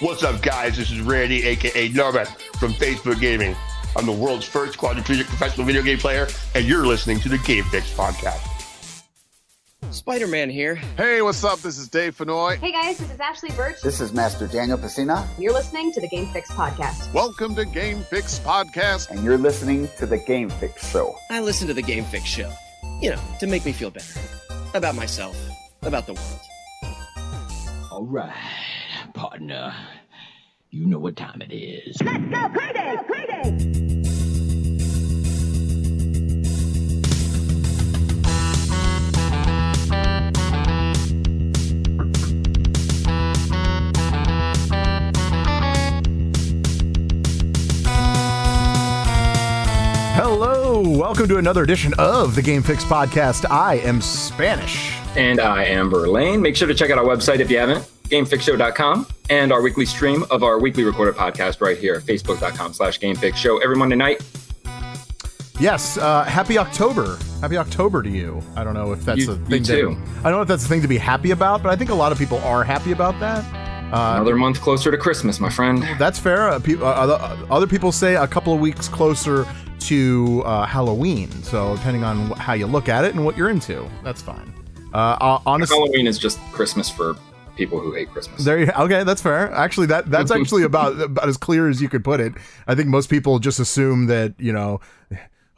What's up, guys? This is Randy, aka Nomad from Facebook Gaming. I'm the world's first quadriplegic professional video game player, and you're listening to the Game Fix podcast. Spider Man here. Hey, what's up? This is Dave Fennoy. Hey guys, this is Ashly Burch. This is Master Daniel Pesina. You're listening to the Game Fix podcast. Welcome to Game Fix Podcast. And you're listening to the Game Fix Show. I listen to the Game Fix Show, you know, to make me feel better about myself, about the world. All right, partner. You know what time it is. Let's go, Payday! Payday! Hello, welcome to another edition of the Game Fix podcast. I am Spanish. And I am Verlaine. Make sure to check out our website if you haven't, gamefixshow.com, and our weekly stream of our weekly recorded podcast right here, at facebook.com slash gamefixshow every Monday night. Yes, uh, happy October. Happy October to you. I don't know if that's You- a thing to. I don't know if that's a thing to be happy about, but I think a lot of people are happy about that. Uh, Another month closer to Christmas, my friend. that's fair. Uh, pe- uh, other, people say a couple of weeks closer to uh, Halloween. So depending on wh- how you look at it and what you're into, that's fine. Uh, uh, honestly, Halloween is just Christmas for people who hate Christmas. There, you, okay, that's fair. Actually, that that's actually about about as clear as you could put it. I think most people just assume that you know,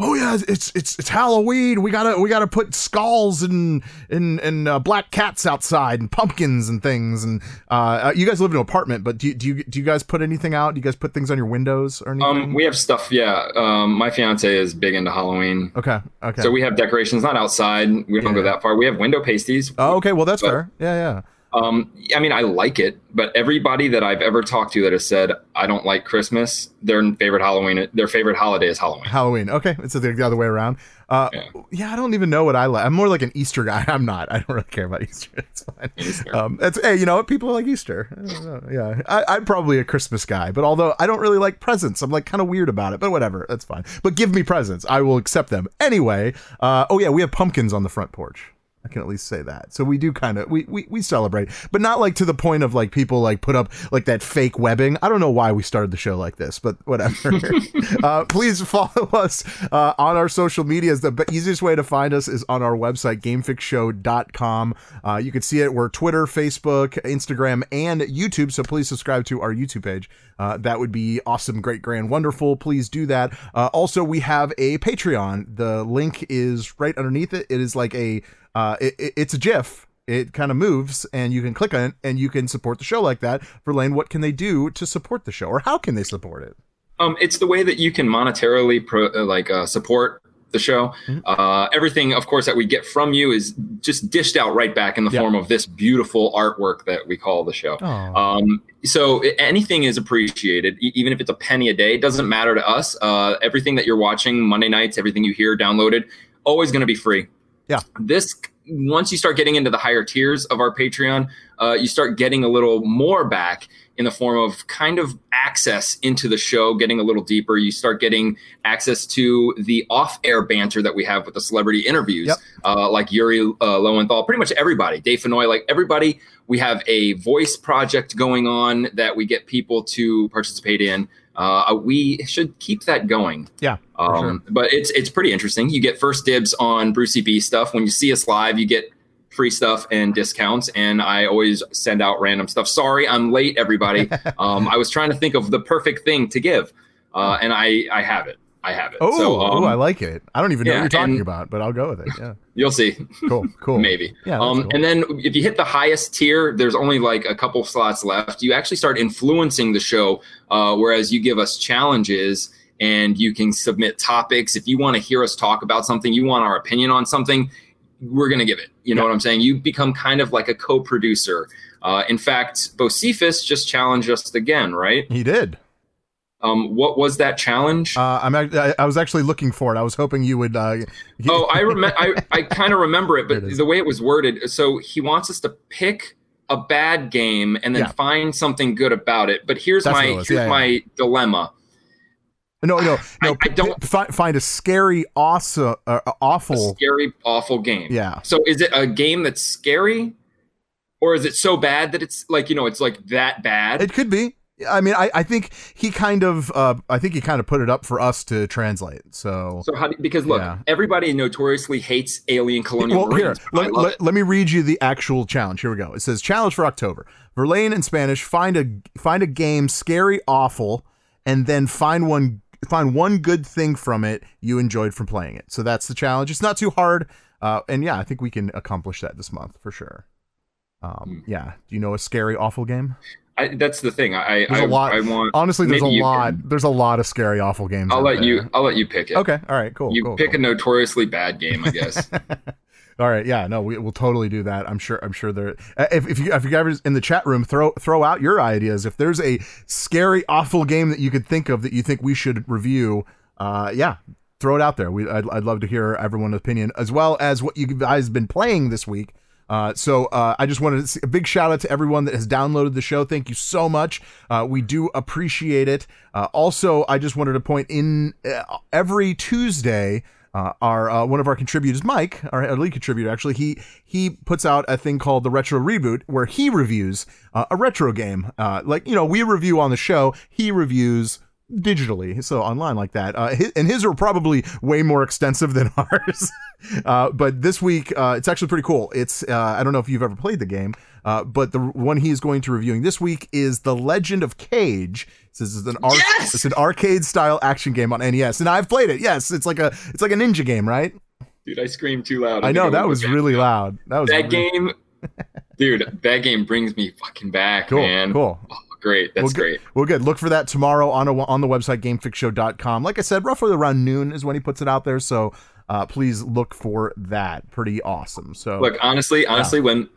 oh yeah, it's it's it's Halloween. We gotta we gotta put skulls and and and uh, black cats outside and pumpkins and things. And uh, uh, you guys live in an apartment, but do you, do you do you guys put anything out? Do you guys put things on your windows or anything? Um, we have stuff, yeah. Um, my fiance is big into Halloween. okay, okay. So we have decorations, not outside. We don't go that far. We have window pasties. oh, okay. Well, that's fair. Yeah, yeah. Um, I mean, I like it, but everybody that I've ever talked to that has said I don't like Christmas, their favorite Halloween, their favorite holiday is Halloween. Halloween. Okay, it's the, the other way around. Uh, Yeah. yeah. I don't even know what I like. I'm more like an Easter guy. I'm not. I don't really care about Easter. It's fine. Easter. Um, it's hey, you know what? People like Easter. I don't know. Yeah, I, I'm probably a Christmas guy, but although I don't really like presents, I'm like kind of weird about it. But whatever, that's fine. But give me presents, I will accept them anyway. Uh, oh yeah, we have pumpkins on the front porch. I can at least say that. So we do kind of we, we we celebrate, but not like to the point of like people like put up like that fake webbing. I don't know why we started the show like this, but whatever. uh, please follow us uh, on our social medias. The easiest way to find us is on our website gamefixshow.com. Uh, you can see it. We're Twitter, Facebook, Instagram, and YouTube. So please subscribe to our YouTube page. Uh, that would be awesome, great, grand, wonderful. Please do that. Uh, also, we have a Patreon. The link is right underneath it. It is like a uh, it, it- it's a GIF. It kind of moves, and you can click on it, and you can support the show like that. Verlaine, what can they do to support the show, or how can they support it? Um, it's the way that you can monetarily pro, uh, like uh, support the show. Mm-hmm. Uh, everything, of course, that we get from you is just dished out right back in the form of this beautiful artwork that we call the show. Um, so anything is appreciated, e- even if it's a penny a day. It doesn't matter to us. Uh, everything that you're watching Monday nights, everything you hear downloaded, always going to be free. Yeah. This once you start getting into the higher tiers of our Patreon, uh, you start getting a little more back in the form of kind of access into the show, getting a little deeper. You start getting access to the off-air banter that we have with the celebrity interviews, Yep. uh, like Yuri uh, Lowenthal, pretty much everybody, Dave Fennoy, like everybody. We have a voice project going on that we get people to participate in. Uh, we should keep that going. Yeah, Um, sure. But it's it's pretty interesting. You get first dibs on Brucey B stuff. When you see us live, you get free stuff and discounts. And I always send out random stuff. Sorry, I'm late, everybody. um, I was trying to think of the perfect thing to give, uh, and I I have it. I have it. Oh, so, um, oh, I like it. I don't even know yeah, what you're talking about, but I'll go with it. Yeah, You'll see. cool, cool. Maybe. Yeah, Um, cool. And then if you hit the highest tier, there's only like a couple slots left. You actually start influencing the show, uh, whereas you give us challenges and you can submit topics. If you want to hear us talk about something, you want our opinion on something, we're going to give it. You know Yeah. what I'm saying? You become kind of like a co producer. Uh, in fact, Bocephus just challenged us again, right? He did. Um, what was that challenge? Uh, I'm. I, I was actually looking for it. I was hoping you would. Uh, oh, I remember. I, I kind of remember it, but it the way it was worded. So he wants us to pick a bad game and then Yeah. find something good about it. But here's That's my here's Yeah, yeah. my dilemma. no, no, no. I- I don't- fi- find a scary, awesome, uh, A awful. scary, awful game. Yeah. So is it a game that's scary? or is it so bad that it's like you know it's like that bad? It could be. I mean, I, I think he kind of, uh, I think he kind of put it up for us to translate. So, so how? Do, because look, Yeah. everybody notoriously hates Alien Colonial well, here, Marines. I let, let, let me read you the actual challenge. Here we go. It says challenge for October. Verlaine in Spanish. Find a find a game scary, awful, and then find one find one good thing from it you enjoyed from playing it. So that's the challenge. It's not too hard, uh, and yeah, I think we can accomplish that this month for sure. Um, Hmm. yeah. Do you know a scary, awful game? I, that's the thing. I There's I, a lot. I want. Honestly, there's a lot. can- There's a lot of scary, awful games. I'll let you. I'll let you pick it. Okay. All right. Cool. You cool, pick cool. a notoriously bad game, I guess. All right, yeah, no, we, we'll totally do that. I'm sure. I'm sure there. uh, If if you if you guys in the chat room throw throw out your ideas. If there's a scary, awful game that you could think of that you think we should review, uh, yeah, throw it out there. We I'd, I'd love to hear everyone's opinion as well as what you guys have been playing this week. Uh, so uh, I just wanted to say a big shout out to everyone that has downloaded the show. Thank you so much. Uh, we do appreciate it. Uh, also, I just wanted to point in uh, every Tuesday. Uh, our one of our contributors, Mike, our, our lead contributor, actually, he he puts out a thing called the Retro Reboot, where he reviews a retro game. Like you know, we review on the show, he reviews digitally, so online like that. Uh, his, and his are probably way more extensive than ours. uh, but this week, uh, it's actually pretty cool. It's uh, I don't know if you've ever played the game, uh, but the one he's going to reviewing this week is The Legend of Kage. This is an ar- Yes! it's an arcade style action game on NES, and I've played it. Yes, it's like a it's like a ninja game, right? Dude, I screamed too loud. I know that was really loud. That was That really- game, dude. That game brings me fucking back, cool. man. Cool. Great. That's well, great. Well, good. Look for that tomorrow on a, on the website gamefixshow.com. Like I said, roughly around noon is when he puts it out there. So uh, please look for that. Pretty awesome. So Look, honestly, honestly, when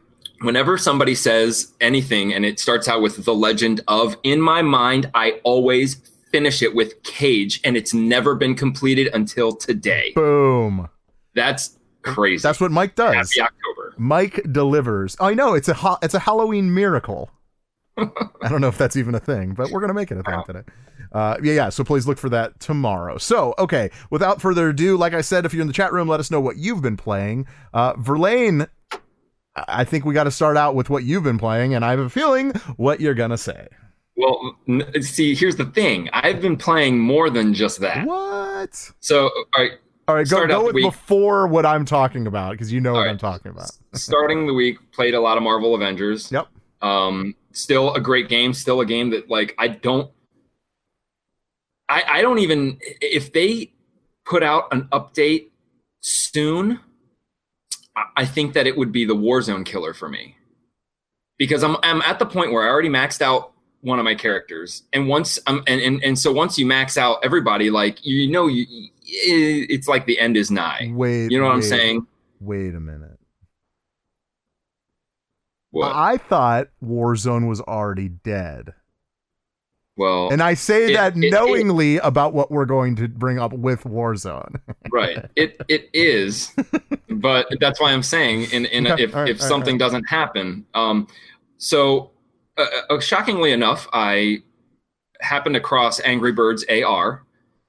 whenever somebody says anything and it starts out with the legend of, in my mind, I always finish it with Kage, and it's never been completed until today. boom. That's crazy. That's what Mike does. Happy October. Mike delivers. I know it's a ha- it's a Halloween miracle. I don't know if that's even a thing, but we're gonna make it a thing today. Uh, yeah, yeah. So please look for that tomorrow. So, okay. Without further ado, like I said, if you're in the chat room, let us know what you've been playing. Uh, Verlaine, I think we got to start out with what you've been playing, and I have a feeling what you're gonna say. Well, n- see, here's the thing. I've been playing more than just that. What? So, all right, All right, go, go with before what I'm talking about because you know what All right. I'm talking about. starting the week, played a lot of Marvel Avengers. Yep. Um, still a great game. Still a game that like I don't. I I don't even if they put out an update soon. I- think that it would be the Warzone killer for me, because I'm I'm at the point where I already maxed out one of my characters, and once I'm and and, and so once you max out everybody, like you know you it's like the end is nigh. Wait, You know what I'm saying? Wait a minute. What? I thought Warzone was already dead. Well, And I say It- that it- it- knowingly about what we're going to bring up with Warzone. right it it is but that's why i'm saying in, in Okay, if, right, if right, something right. doesn't happen um so uh, uh, shockingly enough i happened across angry birds ar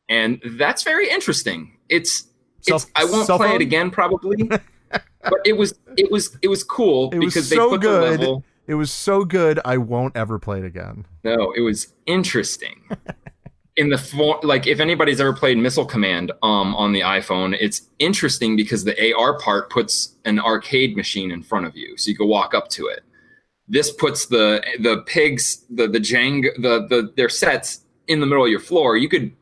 and that's very interesting it's it's i won't play phone? it again probably but it was it was it was cool It was because they so put good. the level It was so good, I won't ever play it again. no, it was interesting. In the form, like if anybody's ever played Missile Command um, on the iPhone, it's interesting because the AR part puts an arcade machine in front of you, so you can walk up to it. This puts the the pigs, the the Jang, the the their sets in the middle of your floor. You could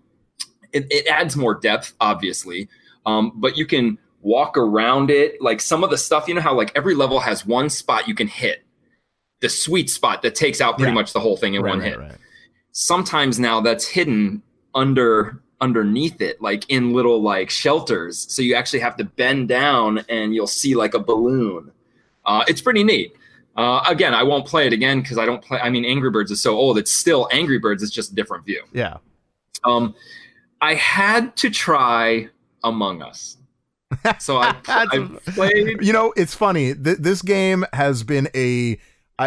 it, it adds more depth, obviously, um, but you can walk around it. Like some of the stuff, you know how like every level has one spot you can hit, the sweet spot that takes out pretty Yeah. much the whole thing in Right, one right, hit. right. Sometimes now that's hidden under underneath it, like in little like shelters. So you actually have to bend down and you'll see like a balloon. Uh, it's pretty neat. Uh, again, I won't play it again because I don't play. I mean, Angry Birds is so old. It's still Angry Birds. It's just a different view. Yeah. Um, I had to try Among Us. So I, I played. You know, it's funny. Th- this game has been a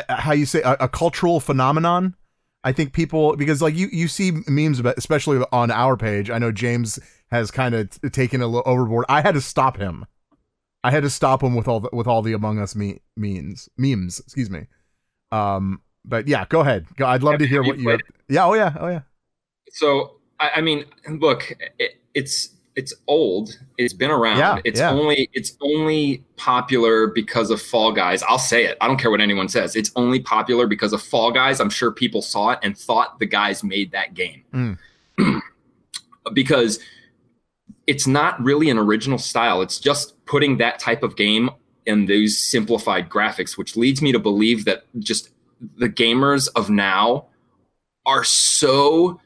how you say, a, a cultural phenomenon. I think people because like you you see memes about especially on our page. I know James has kind of t- taken a little overboard. I had to stop him. I had to stop him with all the, with all the Among Us me- memes memes. Excuse me. Um, but yeah, go ahead. Go, I'd love Have- to hear you what you. played Yeah. Oh yeah. Oh yeah. So I, I mean, look, it, it's it's old. It's been around. Yeah, it's yeah. only it's only popular because of Fall Guys. I'll say it. I don't care what anyone says. It's only popular because of Fall Guys. I'm sure people saw it and thought the guys made that game. Mm. because it's not really an original style. It's just putting that type of game in those simplified graphics, which leads me to believe that just the gamers of now are so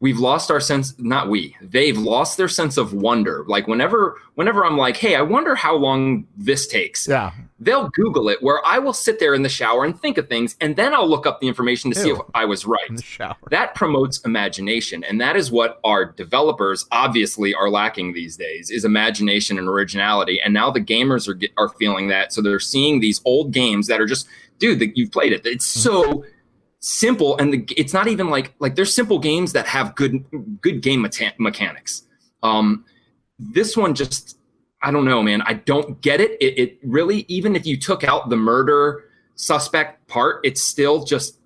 we've lost our sense not we they've lost their sense of wonder. Like whenever whenever i'm like hey i wonder how long this takes Yeah. they'll google it where i will sit there in the shower and think of things and then i'll look up the information to see if i was right. In the shower. that promotes imagination and that is what our developers obviously are lacking these days is imagination and originality and now the gamers are are feeling that so they're seeing these old games that are just dude that you've played it. It's hmm. so simple and the, it's not even like like there's simple games that have good good game meta- mechanics um this one just i don't know man i don't get it. it it really even if you took out the murder suspect part it's still just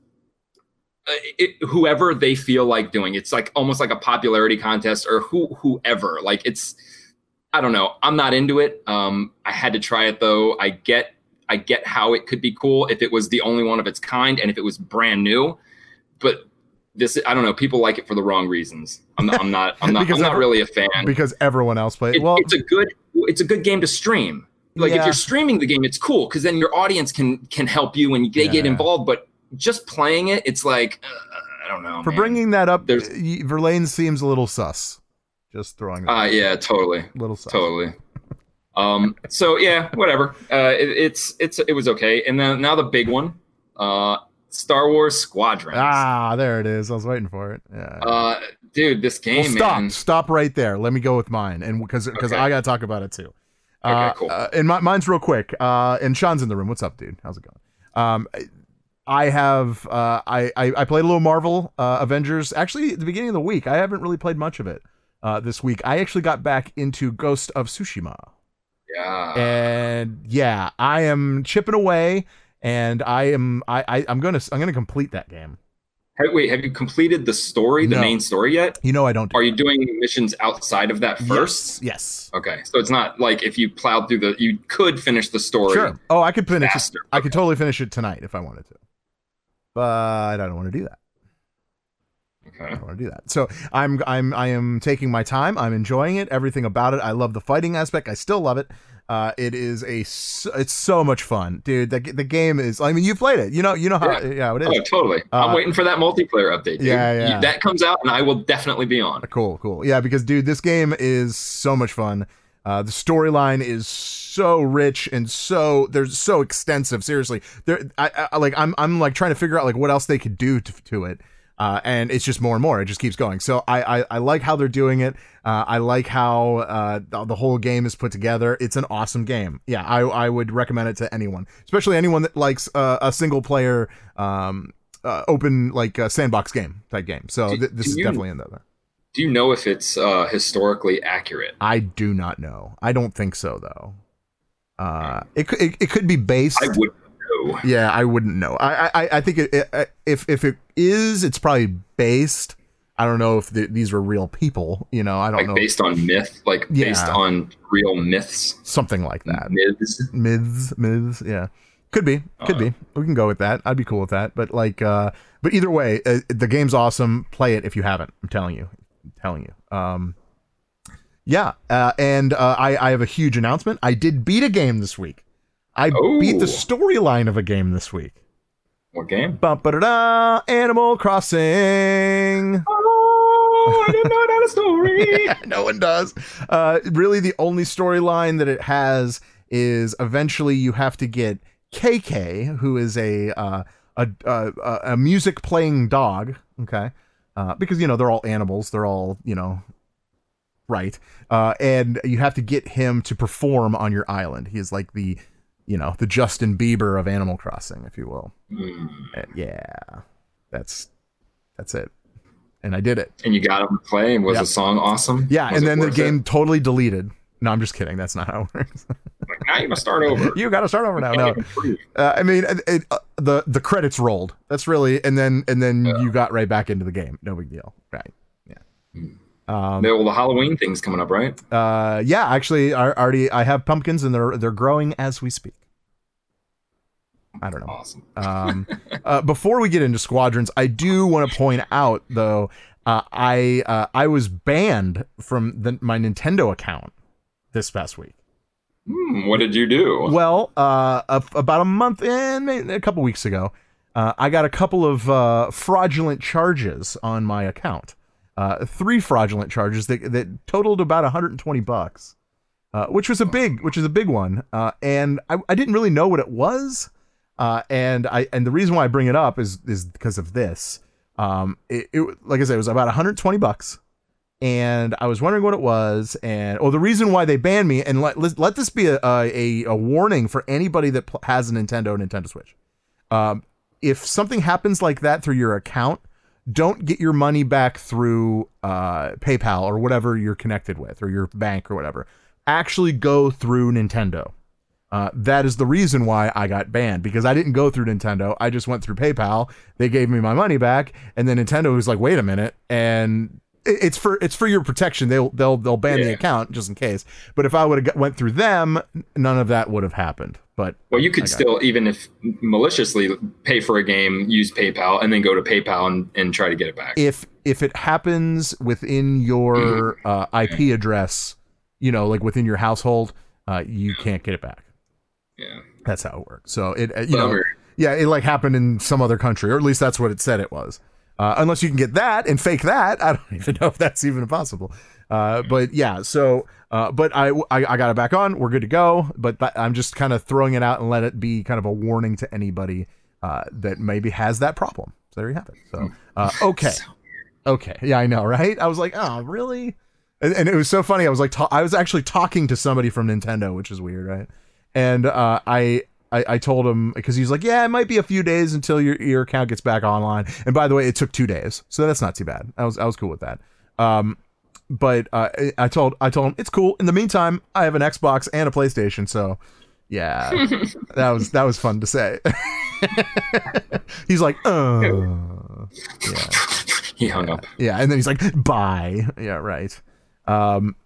uh, it, whoever they feel like doing. It's like almost like a popularity contest or who whoever. Like it's I don't know. I'm not into it. Um, I had to try it though. I get I get how it could be cool if it was the only one of its kind and if it was brand new. But this I don't know. People like it for the wrong reasons. I'm not. I'm not. I'm not, I'm not really a fan. Because everyone else plays. It- well, it's a good. It's a good game to stream. Like Yeah. if you're streaming the game, it's cool because then your audience can can help you and they get involved. But just playing it, it's like uh, I don't know. for man. bringing that up, There's- Verlaine seems a little sus. Just throwing that Uh, yeah, totally, little sus. totally. Um, so yeah, whatever. Uh, it, it's it's it was okay. And then now the big one, uh, Star Wars Squadrons. Ah, there it is. I was waiting for it. Yeah. Uh, dude, this game, well, stop. man. Stop right there. Let me go with mine, and because because Okay. I got to talk about it too. Okay, Uh, cool. uh, and my, mine's real quick. Uh, and Sean's in the room. What's up, dude? How's it going? Um, I have uh, I, I I played a little Marvel uh, Avengers. Actually, at the beginning of the week, I haven't really played much of it. Uh, this week, I actually got back into Ghost of Tsushima, Yeah. and yeah, I am chipping away, and I am I, I I'm gonna I'm gonna complete that game. Hey, wait, have you completed the story, the No. main story yet? You know I don't. Do Are you doing missions outside of that first? Yes. Okay, so it's not like if you plowed through the, you could finish the story. Sure. Oh, I could finish. It. I could totally finish it tonight if I wanted to, but I don't want to do that. I don't want to do that. So I'm I'm I am taking my time. I'm enjoying it. Everything about it. I love the fighting aspect. I still love it. Uh, it is a it's so much fun, dude. The, the game is. I mean, you played it. You know you know how yeah, Yeah. it is. Oh, totally. Uh, I'm waiting for that multiplayer update. Dude. Yeah, yeah. that comes out, and I will definitely be on. Cool, cool. Yeah, because dude, this game is so much fun. Uh, the storyline is so rich and so there's so extensive. Seriously, there, I, I like I'm I'm like trying to figure out like what else they could do to, to it. Uh, and it's just more and more. It just keeps going. So I I, I like how they're doing it. Uh, I like how uh, the, whole game is put together. It's an awesome game. Yeah, I I would recommend it to anyone, especially anyone that likes uh, a single player um uh, open like uh, sandbox game type game. So Do- th- this is you- definitely in there. Do you know if it's uh, historically accurate? I do not know. I don't think so though. Uh, it could it, it could be based. I would know. yeah, I wouldn't know. I I, I think it, it, if if it is, it's probably based. I don't know if the, these were real people. You know, I don't know. Like know based on myth, like based on real myths, something like that. myths. Myths, myths. Yeah, could be, could be. We can go with that. I'd be cool with that. But like, uh, but either way, uh, the game's awesome. Play it if you haven't. I'm telling you, I'm telling you. Um, yeah, uh, and uh, I I have a huge announcement. I did beat a game this week. I beat the Oh. storyline of a game this week. What game? Bum ba da da, Animal Crossing. Oh, I didn't know that a story. no one does. Uh, really, the only storyline that it has is eventually you have to get KK, who is a uh, a, a a- a music playing dog. Okay, uh, because you know they're all animals. They're all you know right. Uh, and you have to get him to perform on your island. He is like the you know the Justin Bieber of Animal Crossing, if you will. Uh, yeah, that's that's it. And I did it. and you got him to play, and was Yep. the song awesome? Yeah, Was and then the worth it? game totally deleted. No, I'm just kidding. That's not how it works. Like, now you must start over. you got to start over now. No, uh, I mean, it, it, uh, the the credits rolled. That's really, and then and then Yeah. you got right back into the game. No big deal, right? Yeah. Um, well, the Halloween thing's coming up, right? uh, yeah, actually, I already I have pumpkins and they're they're growing as we speak. I don't know. Awesome. Um, uh, before we get into squadrons, I do want to point out though, uh, I uh, I was banned from the, my Nintendo account this past week. Hmm, what did you do? Well, uh, a- about a month and a couple weeks ago, uh, I got a couple of uh, fraudulent charges on my account. Uh, three fraudulent charges that, that totaled about 120 bucks, uh, which was a big, which is a big one. Uh, and I, I didn't really know what it was. Uh, and I and the reason why I bring it up is is because of this. Um, it, it like I said, it was about 120 bucks and I was wondering what it was, and oh, the reason why they banned me, and let let, let this be a, a a warning for anybody that pl- has a Nintendo Nintendo Switch. Um, if something happens like that through your account, don't get your money back through uh, PayPal or whatever you're connected with, or your bank or whatever. Actually, go through Nintendo. Uh, that is the reason why I got banned because I didn't go through Nintendo. I just went through PayPal. They gave me my money back, and then Nintendo was like, "Wait a minute," and it- it's for it's for your protection. They'll they'll they'll ban the account just in case. But if I would have went through them, none of that would have happened. But Well, you could still, even if maliciously, pay for a game, use PayPal, and then go to PayPal and, and try to get it back. if if it happens within your uh, IP address, you know, like within your household, uh, you can't get it back. Yeah. That's how it works. So it, uh, you know, yeah, it like happened in some other country, or at least that's what it said it was. Uh, unless you can get that and fake that, I don't even know if that's even possible. Uh, but yeah, so uh, but I, I I got it back on. We're good to go. But that, I'm just kind of throwing it out and let it be kind of a warning to anybody uh, that maybe has that problem. So there you have it. So uh, okay, okay, yeah, I know, right? I was like, oh, really? And, and it was so funny. I was like, ta- I was actually talking to somebody from Nintendo, which is weird, right? And uh, I, I I told him because he's like, yeah, it might be a few days until your your account gets back online. And by the way, it took two days, so that's not too bad. I was I was cool with that. Um, but uh, I- I told I told him it's cool. In the meantime, I have an Xbox and a PlayStation, so yeah, that was that was fun to say. he's like, oh, yeah. He hung up. Yeah, and then he's like, "Bye." Yeah, right. Um,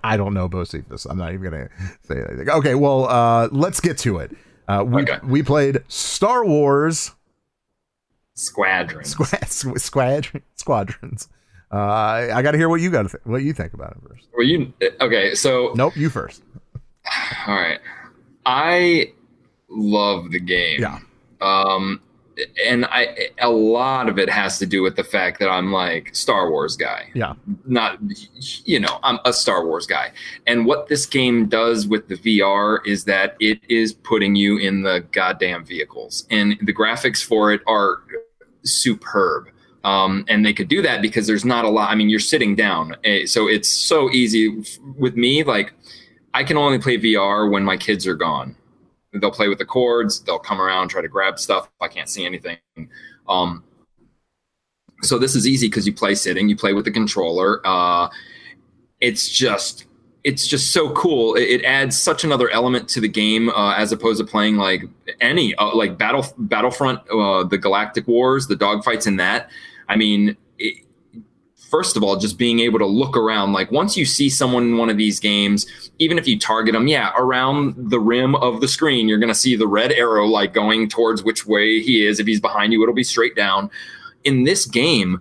I don't know Bocephus. I'm not even gonna say anything. Okay, well, uh, let's get to it. Uh, we Okay. we played Star Wars Squadron. Squad Squadron Squadrons. Uh, I, got to hear what you got th- what you think about it first. Were you okay? So Nope, you first. all right, I love the game. Yeah. Um, and I a lot of it has to do with the fact that I'm like Star Wars guy. Yeah, not you know i'm a star wars guy. And what this game does with the vr is that it is putting you in the goddamn vehicles. And the graphics for it are superb. Um, and they could do that because there's not a lot i mean you're sitting down. Eh, so it's so easy. With me like i can only play vr when my kids are gone they'll play with the cords they'll come around try to grab stuff i can't see anything um, so this is easy because you play sitting, you play with the controller. Uh, it's just it's just so cool. It, it adds such another element to the game uh, as opposed to playing like any uh, like battle Battlefront, uh, the Galactic Wars, the dogfights in that. I mean, it, first of all, just being able to look around. Like once you see someone in one of these games, even if you target them, yeah, around the rim of the screen, you're going to see the red arrow like going towards which way he is. If he's behind you, it'll be straight down. In this game,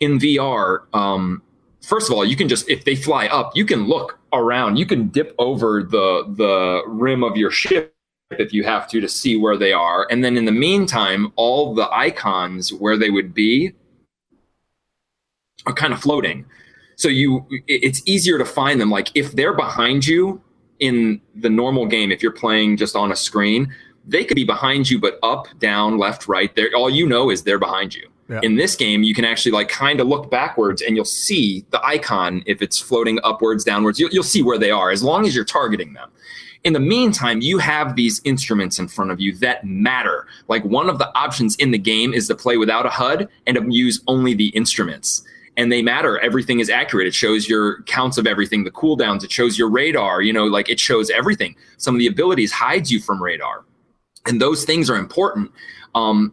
in VR, um, first of all, you can just if they fly up, you can look around. You can dip over the the rim of your ship if you have to to see where they are. And then in the meantime, all the icons where they would be are kind of floating. So you it's easier to find them. Like if they're behind you in the normal game, if you're playing just on a screen, they could be behind you, but up, down, left, right. There, all you know is they're behind you. Yeah. In this game, you can actually like kind of look backwards, and you'll see the icon if it's floating upwards, downwards. You'll, you'll see where they are as long as you're targeting them. In the meantime, you have these instruments in front of you that matter. Like one of the options in the game is to play without a HUD and use only the instruments. And they matter. Everything is accurate. It shows your counts of everything, the cooldowns. It shows your radar. You know, like it shows everything. Some of the abilities hides you from radar, and those things are important. Um,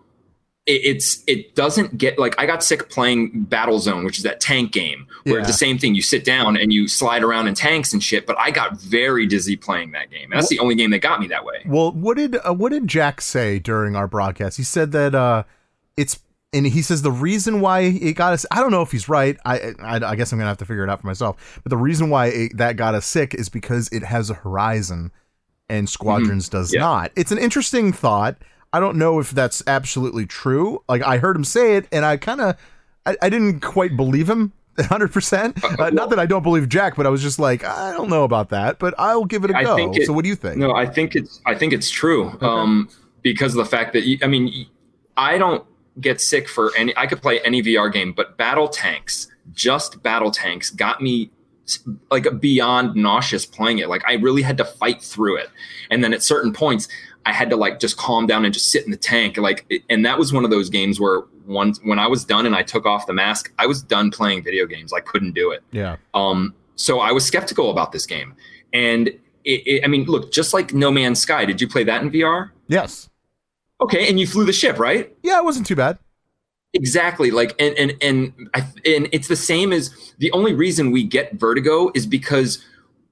it, it's it doesn't get like I got sick playing Battlezone, which is that tank game where it's the same thing. You sit down and you slide around in tanks and shit. But I got very dizzy playing that game. And that's the only game that got me that way. Well, what did uh, what did Jack say during our broadcast? He said that uh, it's and he says the reason why it got us. I don't know if he's right. I I, I guess I'm gonna have to figure it out for myself. But the reason why it, that got us sick is because it has a horizon, and Squadrons does Yeah. not. It's an interesting thought. I don't know if that's absolutely true. Like I heard him say it, and I kind of I, I didn't quite believe him. 100%. Uh, not that I don't believe Jack, but I was just like, I don't know about that, but I'll give it a I go. it- so, what do you think? No, I think it's I think it's true. Um, because of the fact that you, I mean, i don't get sick for any. I could play any VR game, but battle tanks, just battle tanks, got me like beyond nauseous playing it. Like I really had to fight through it, and then at certain points, I had to like just calm down and just sit in the tank. Like, and that was one of those games where once when I was done and I took off the mask, I was done playing video games. I couldn't do it. Yeah. Um, so I was skeptical about this game, and it, it, I mean, look, just like No Man's Sky, did you play that in VR? Yes. Okay, and you flew the ship, right? Yeah, it wasn't too bad. Exactly. Like, and and and I, and it's the same as the only reason we get vertigo is because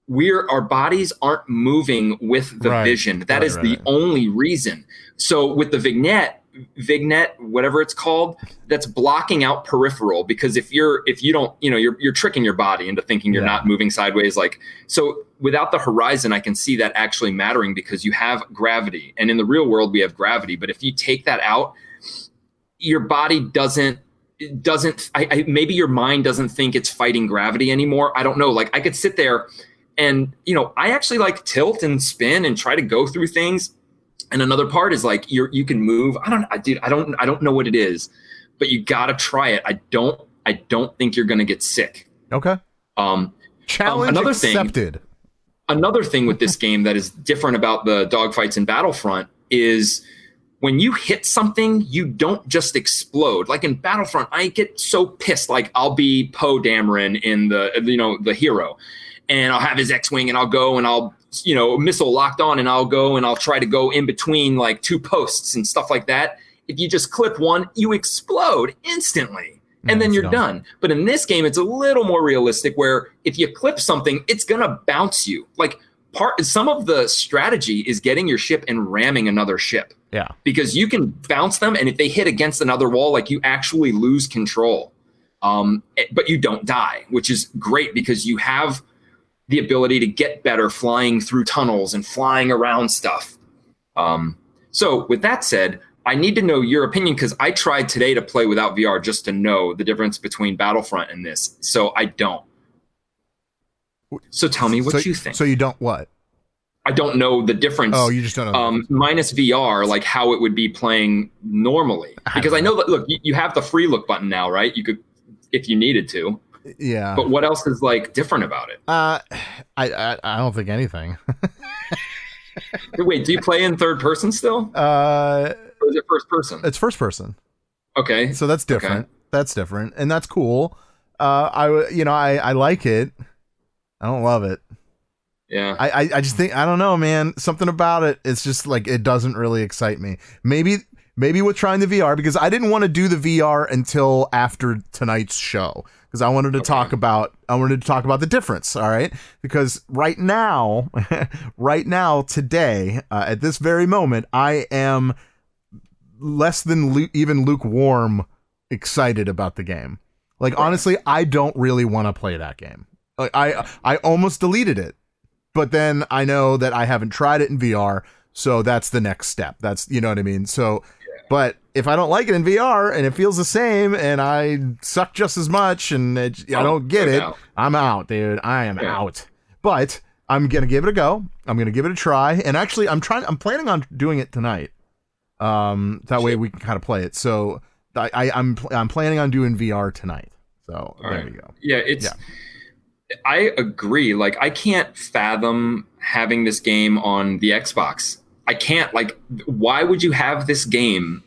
we're our bodies aren't moving with the Right. vision. That is Right, the right. only reason. So with the vignette, vignette, whatever it's called, that's blocking out peripheral because if you're if you don't, you know, you're you're tricking your body into thinking you're Yeah. not moving sideways. Like so without the horizon, I can see that actually mattering because you have gravity. And in the real world we have gravity. But if you take that out, your body doesn't doesn't I, I maybe your mind doesn't think it's fighting gravity anymore i don't know like i could sit there and you know i actually like tilt and spin and try to go through things and another part is like you're you can move i don't i dude i don't i don't know what it is but you gotta try it i don't i don't think you're gonna get sick Okay. um Challenge another thing- accepted. another thing with this game that is different about the dogfights in Battlefront is when you hit something, you don't just explode. Like in Battlefront, I get so pissed. Like I'll be Poe Dameron in the you know the hero, and I'll have his X-wing, and I'll go and I'll you know missile locked on, and I'll go and I'll try to go in between like two posts and stuff like that. If you just clip one, you explode instantly. And then you're dumb. done. But in this game, it's a little more realistic where if you clip something, it's gonna bounce you. Like part some of the strategy is getting your ship and ramming another ship Yeah. because you can bounce them and if they hit against another wall like you actually lose control um, eh, but you don't die which is great because you have the ability to get better flying through tunnels and flying around stuff um, so with that said i need to know your opinion because i tried today to play without vr just to know the difference between battlefront and this so i don't so tell me what so, you think So you don't what? I don't know the difference. Oh, you just don't know. um, minus VR, like how it would be playing normally. Because I know that look, you, you have the free look button now, right? You could, if you needed to. Yeah. But what else is like different about it? uh, I, I I don't think anything. Wait, do you play in third person still, uh, or is it first person? it's first person, Okay, so that's different. That's different, and that's cool. Uh, I you know I I like it. I don't love it. yeah. I, I I just think I don't know, man. Something about it. It's just like it doesn't really excite me. Maybe maybe with trying the VR because I didn't want to do the VR until after tonight's show because I wanted to talk about I wanted to talk about the difference. All right, because right now, right now, today, uh, at this very moment, I am less than lu- even lukewarm excited about the game. Like honestly, I don't really want to play that game. Like I I almost deleted it but then I know that I haven't tried it in VR, so that's the next step. That's you know what I mean. So, but if I don't like it in VR and it feels the same and I suck just as much and it, I Oh, don't get it, out. I'm out, dude. I am Yeah. out. But I'm gonna give it a go. I'm gonna give it a try. And actually, I'm trying. I'm planning on doing it tonight. Um, that way we can kind of play it. So I, I I'm pl- I'm planning on doing VR tonight. So there right. you go. Yeah, it's. Yeah. I agree. Like, I can't fathom having this game on the Xbox. I can't. Like, why would you have this game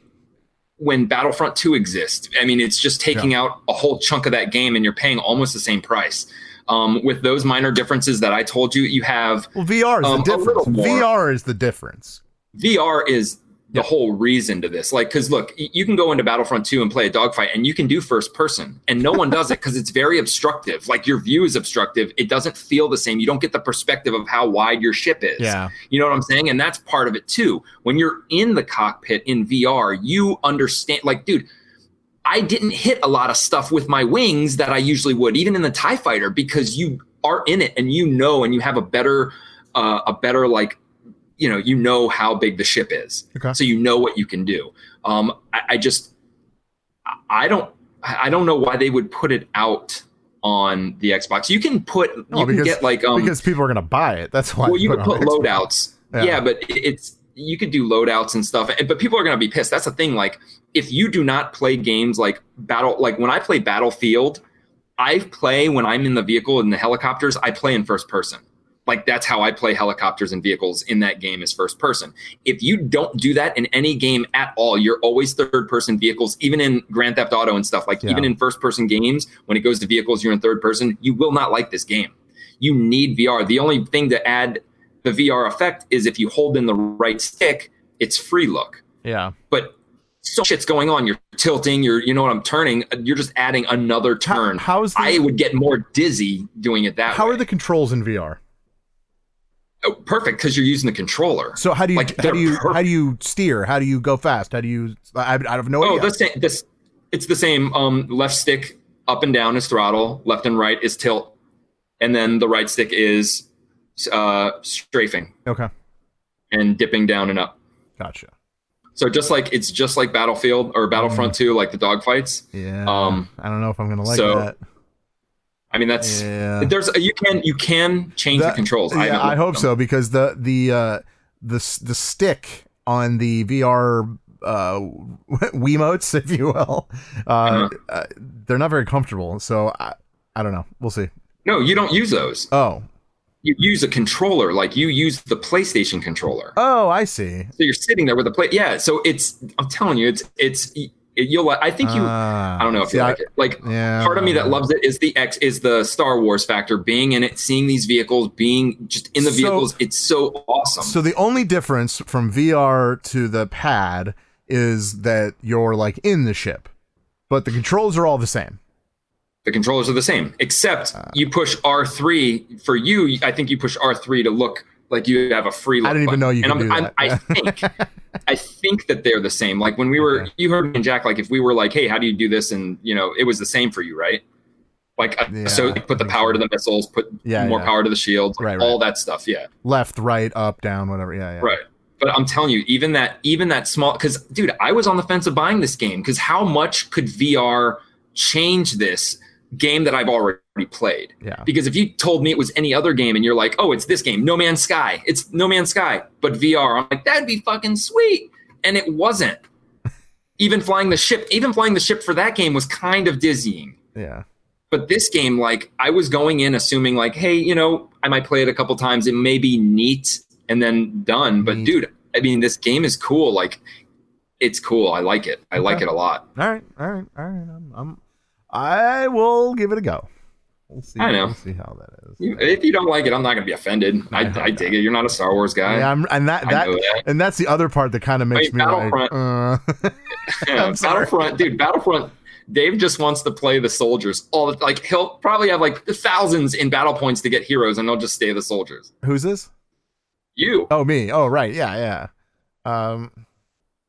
when Battlefront 2 exists. I mean, it's just taking out a whole chunk of that game and you're paying almost the same price. Um, with those minor differences that I told you, you have Well, VR is Um, the difference. VR is the difference. VR is the whole reason to this. Like, because look, you can go into Battlefront 2 and play a dogfight, and you can do first person, and no one does it because it's very obstructive. Like, your view is obstructive. It doesn't feel the same. You don't get the perspective of how wide your ship is. Yeah. You know what I'm saying? And that's part of it too. When you're in the cockpit in VR, you understand, like, dude, I didn't hit a lot of stuff with my wings that I usually would, even in the TIE fighter, because you are in it and you know, and you have a better, uh, a better, like, you know, you know how big the ship is. Okay. So you know what you can do. Um, I, I just, I- don't, I don't know why they would put it out on the Xbox. You can put, you No, can get like, um, because people are gonna buy it. That's why. well, you put could put loadouts. Yeah. Yeah. but it's you could do loadouts and stuff. But people are going to be pissed. That's the thing. Like, if you do not play games like Battle, like when I play Battlefield, I play when I'm in the vehicle in the helicopters. I play in first person. Like that's how I play helicopters and vehicles in that game is first person. If you don't do that in any game at all, you're always third person vehicles, even in Grand Theft Auto and stuff. Like Yeah. even in first person games, when it goes to vehicles, you're in third person. You will not like this game. You need VR. The only thing to add the VR effect is if you hold in the right stick, it's free look. Yeah. But so shit's going on. You're tilting. You're, you know what I'm turning. You're just adding another turn. How is the, I would get more dizzy doing it that how way. are the controls in VR? Oh, perfect because you're using the controller. So how do you Like, how do you perfect. how do you steer? How do you go fast? How do you? I, I have no Oh, idea. the same. This it's the same. Um, left stick up and down is throttle. Left and right is tilt, and then the right stick is uh, strafing okay, and dipping down and up. gotcha. So just like it's just like Battlefield or Battlefront 2, like the dogfights. Yeah. Um, I don't know if I'm gonna like so that. I mean, that's Yeah. there's you can you can change That- the controls. Yeah, haven't I, hope so because the the uh, the the stick on the VR uh, Wiimotes, if you will, uh, Uh-huh. uh, they're not very comfortable. So I, I don't know. We'll see. No, you don't use those. Oh, You use a controller, like you use the PlayStation controller. oh, I see. So you're sitting there with a play. Yeah. So it's I'm telling you, it's it's you'll. I think you. Ah, I don't know if you I- like it. Like Yeah. part of me that loves it is the X is the Star Wars factor, being in it, seeing these vehicles, being just in the So- vehicles. It's so awesome. So the only difference from VR to the pad is that you're like in the ship, but the controls are all the same. the controllers are the same, except Ah. you push R3 for you. I think you push R3 to look like you have a free. Look I didn't even button. know you and I'm, that. I'm, I think, I think that they're the same. Like when we were, Okay. you heard me and Jack. Like if we were like, hey, how do you do this? And you know, it was the same for you, right? Like uh, Yeah, so, I put the power so. to the missiles, put Yeah, more yeah. power to the shields, like, Right, all that stuff. Yeah. Left, right, up, down, whatever. Yeah, yeah. Right. But I'm telling you, even that, even that small, because dude, I was on the fence of buying this game because how much could VR change this game that I've already played? Yeah. Because if you told me it was any other game and you're like, oh, it's this game, No Man's Sky, it's No Man's Sky, but VR, I'm like, that'd be fucking sweet. And it wasn't. even flying the ship, even flying the ship for that game was kind of dizzying. Yeah. But this game, like, I was going in assuming, like, hey, you know, I might play it a couple times. It may be neat and then done. But Neat. dude, I mean, this game is cool. Like, it's cool. I like it. I like it a lot. All right, all right, all right. I'm, I'm I will give it a go. We'll see. I know. We'll see how that is. If you don't like it, I'm not gonna be offended. I, I- I dig it. You're not a Star Wars guy. yeah, I'm, and that that that. and that's the other part that kind of makes mean, me like, Battlefront- uh, Yeah, Battlefront, dude. Battlefront. Dave just wants to play the soldiers. All the, like he'll probably have like thousands in battle points to get heroes, and they'll just stay the soldiers. who's this? You. Oh, me. Oh, right. Yeah, yeah. Um,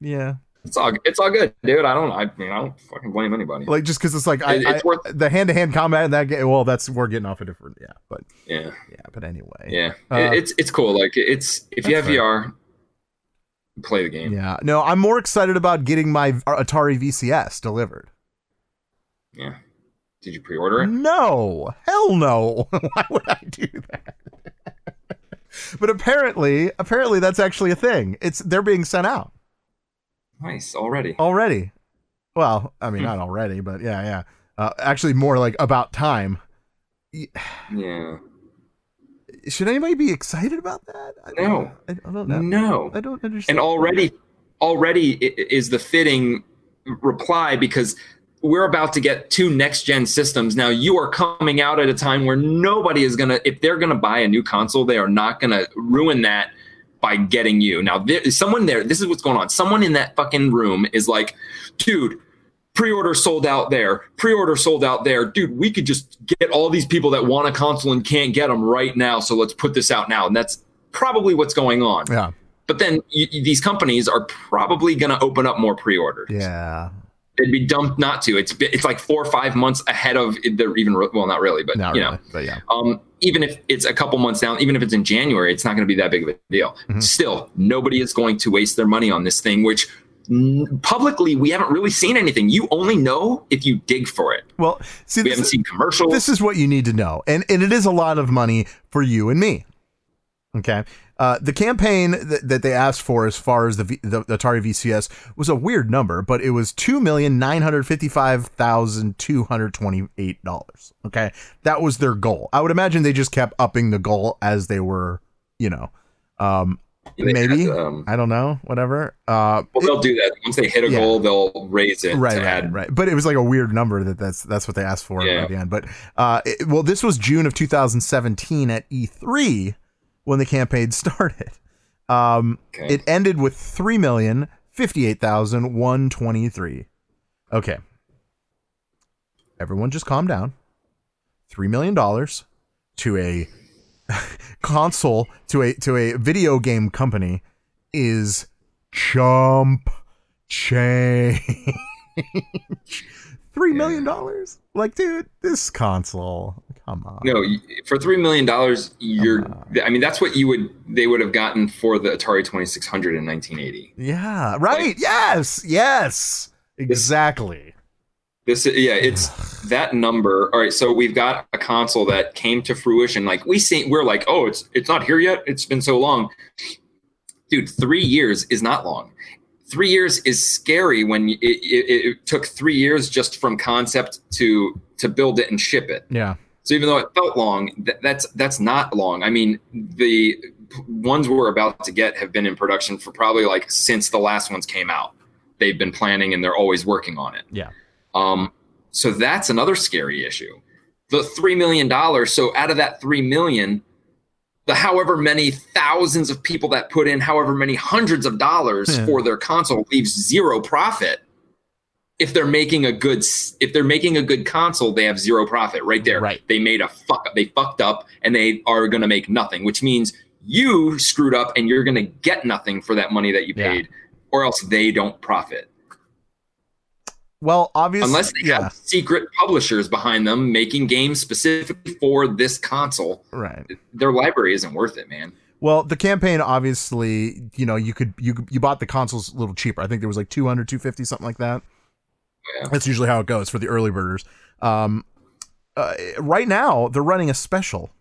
yeah. It's all. It's all good, dude. I don't. I mean, I don't fucking blame anybody. Like just because it's like I, It- it's I- worth- the hand to hand combat in that game. Well, that's we're getting off a different. Yeah, but yeah. yeah, but anyway. Yeah, Uh, It- it's it's cool. Like it's if you have That's VR, play the game. Yeah. No, I'm more excited about getting my Atari VCS delivered. Yeah. Did you pre-order it? No, hell no. Why would I do that? but apparently, apparently that's actually a thing. It's they're being sent out Nice already. already. Well, I Hmm. mean, not already, but yeah, yeah. Uh, actually, more like about time. Yeah. Should anybody be excited about that? I, No. I, I don't know. No. I don't understand. And already, already is the fitting reply because we're about to get two next gen systems. Now you are coming out at a time where nobody is gonna if they're gonna buy a new console, they are not gonna ruin that by getting you. Now there someone there. This is what's going on. Someone in that fucking room is like, dude. Pre-order sold out there. Pre-order sold out there. Dude, we could just get all these people that want a console and can't get them right now. So let's put this out now. And that's probably what's going on. Yeah. But then these companies are probably going to open up more pre-orders. Yeah. It'd be dumb not to. It's it's like four or five months ahead of the even well, not really, but Not you really, know, but yeah. um, even if it's a couple months down, even if it's in January, it's not going to be that big of a deal. Mm-hmm. Still, nobody is going to waste their money on this thing, which publicly we haven't really seen anything. You only know if you dig for it. Well, see, We haven't is- seen commercials. This is what you need to know, and and it is a lot of money for you and me. Okay, uh, the campaign that, that they asked for, as far as the, v, the the Atari VCS, was a weird number, but it was two million nine hundred fifty five thousand two hundred twenty eight dollars. Okay, that was their goal. I would imagine they just kept upping the goal as they were, you know, um, maybe had, um, I don't know, whatever. Uh, well, they'll do that once they hit a Yeah. goal. They'll raise it right, right, add right. But it was like a weird number that that's that's what they asked for Yeah. at the end. But uh, it- well, this was June of 2017 at E3 when the campaign started. Um, Okay. it ended with three million fifty-eight thousand one twenty-three. Okay, everyone, just calm down. Three million dollars to a console to a to a video game company is chump change. Three million dollars? Like, dude, this console. Come on. No, for three million dollars, you're. I mean, that's what you would. They would have gotten for the Atari Twenty Six Hundred in 1980. Yeah, right. yes, yes, exactly. This, yeah, it's that number. All right, so we've got a console that came to fruition. Like we see, we're like, oh, it's it's not here yet. It's been so long, dude. Three years is not long. Three years is scary when it, it, it took three years just from concept to to build it and ship it. Yeah. So even though it felt long, th- that's that's not long. I mean, the p- ones we're about to get have been in production for probably like since the last ones came out. They've been planning and they're always working on it. Yeah. Um, so that's another scary issue. The three million dollars. So out of that three million, the however many thousands of people that put in however many hundreds of dollars Yeah. for their console leaves zero profit. If they're making a good, if they're making a good console, they have zero profit right there. Right. They made a fuck up. They fucked up, and they are going to make nothing. Which means you screwed up, and you're going to get nothing for that money that you Yeah. paid, or else they don't profit Well, obviously, unless they yeah, have secret publishers behind them making games specifically for this console right. their library isn't worth it man Well, the campaign obviously, you know, you could you you bought the consoles a little cheaper. I think there was like 200, 250, something like that. Yeah. That's usually how it goes for the early birders. Um, uh, right now they're running a special.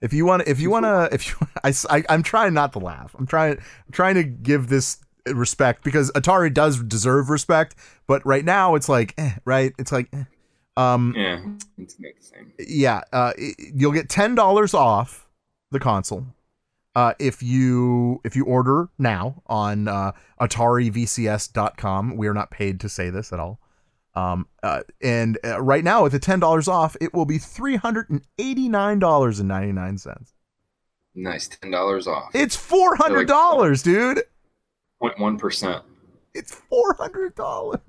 If you want, if you want to, if you, I, I, I'm trying not to laugh. I'm trying, I'm trying to give this respect because Atari does deserve respect, but right now it's like, eh, right? It's like, eh. um, yeah it's the same yeah, uh, you'll get ten dollars off the console uh, if you if you order now on uh, AtariVCS.com. We are not paid to say this at all. Um, uh, and uh, right now, with the ten dollars off, it will be three hundred and eighty nine dollars and ninety nine cents. nice $10 off It's four hundred dollars, dude. 0.1% It's four hundred dollars.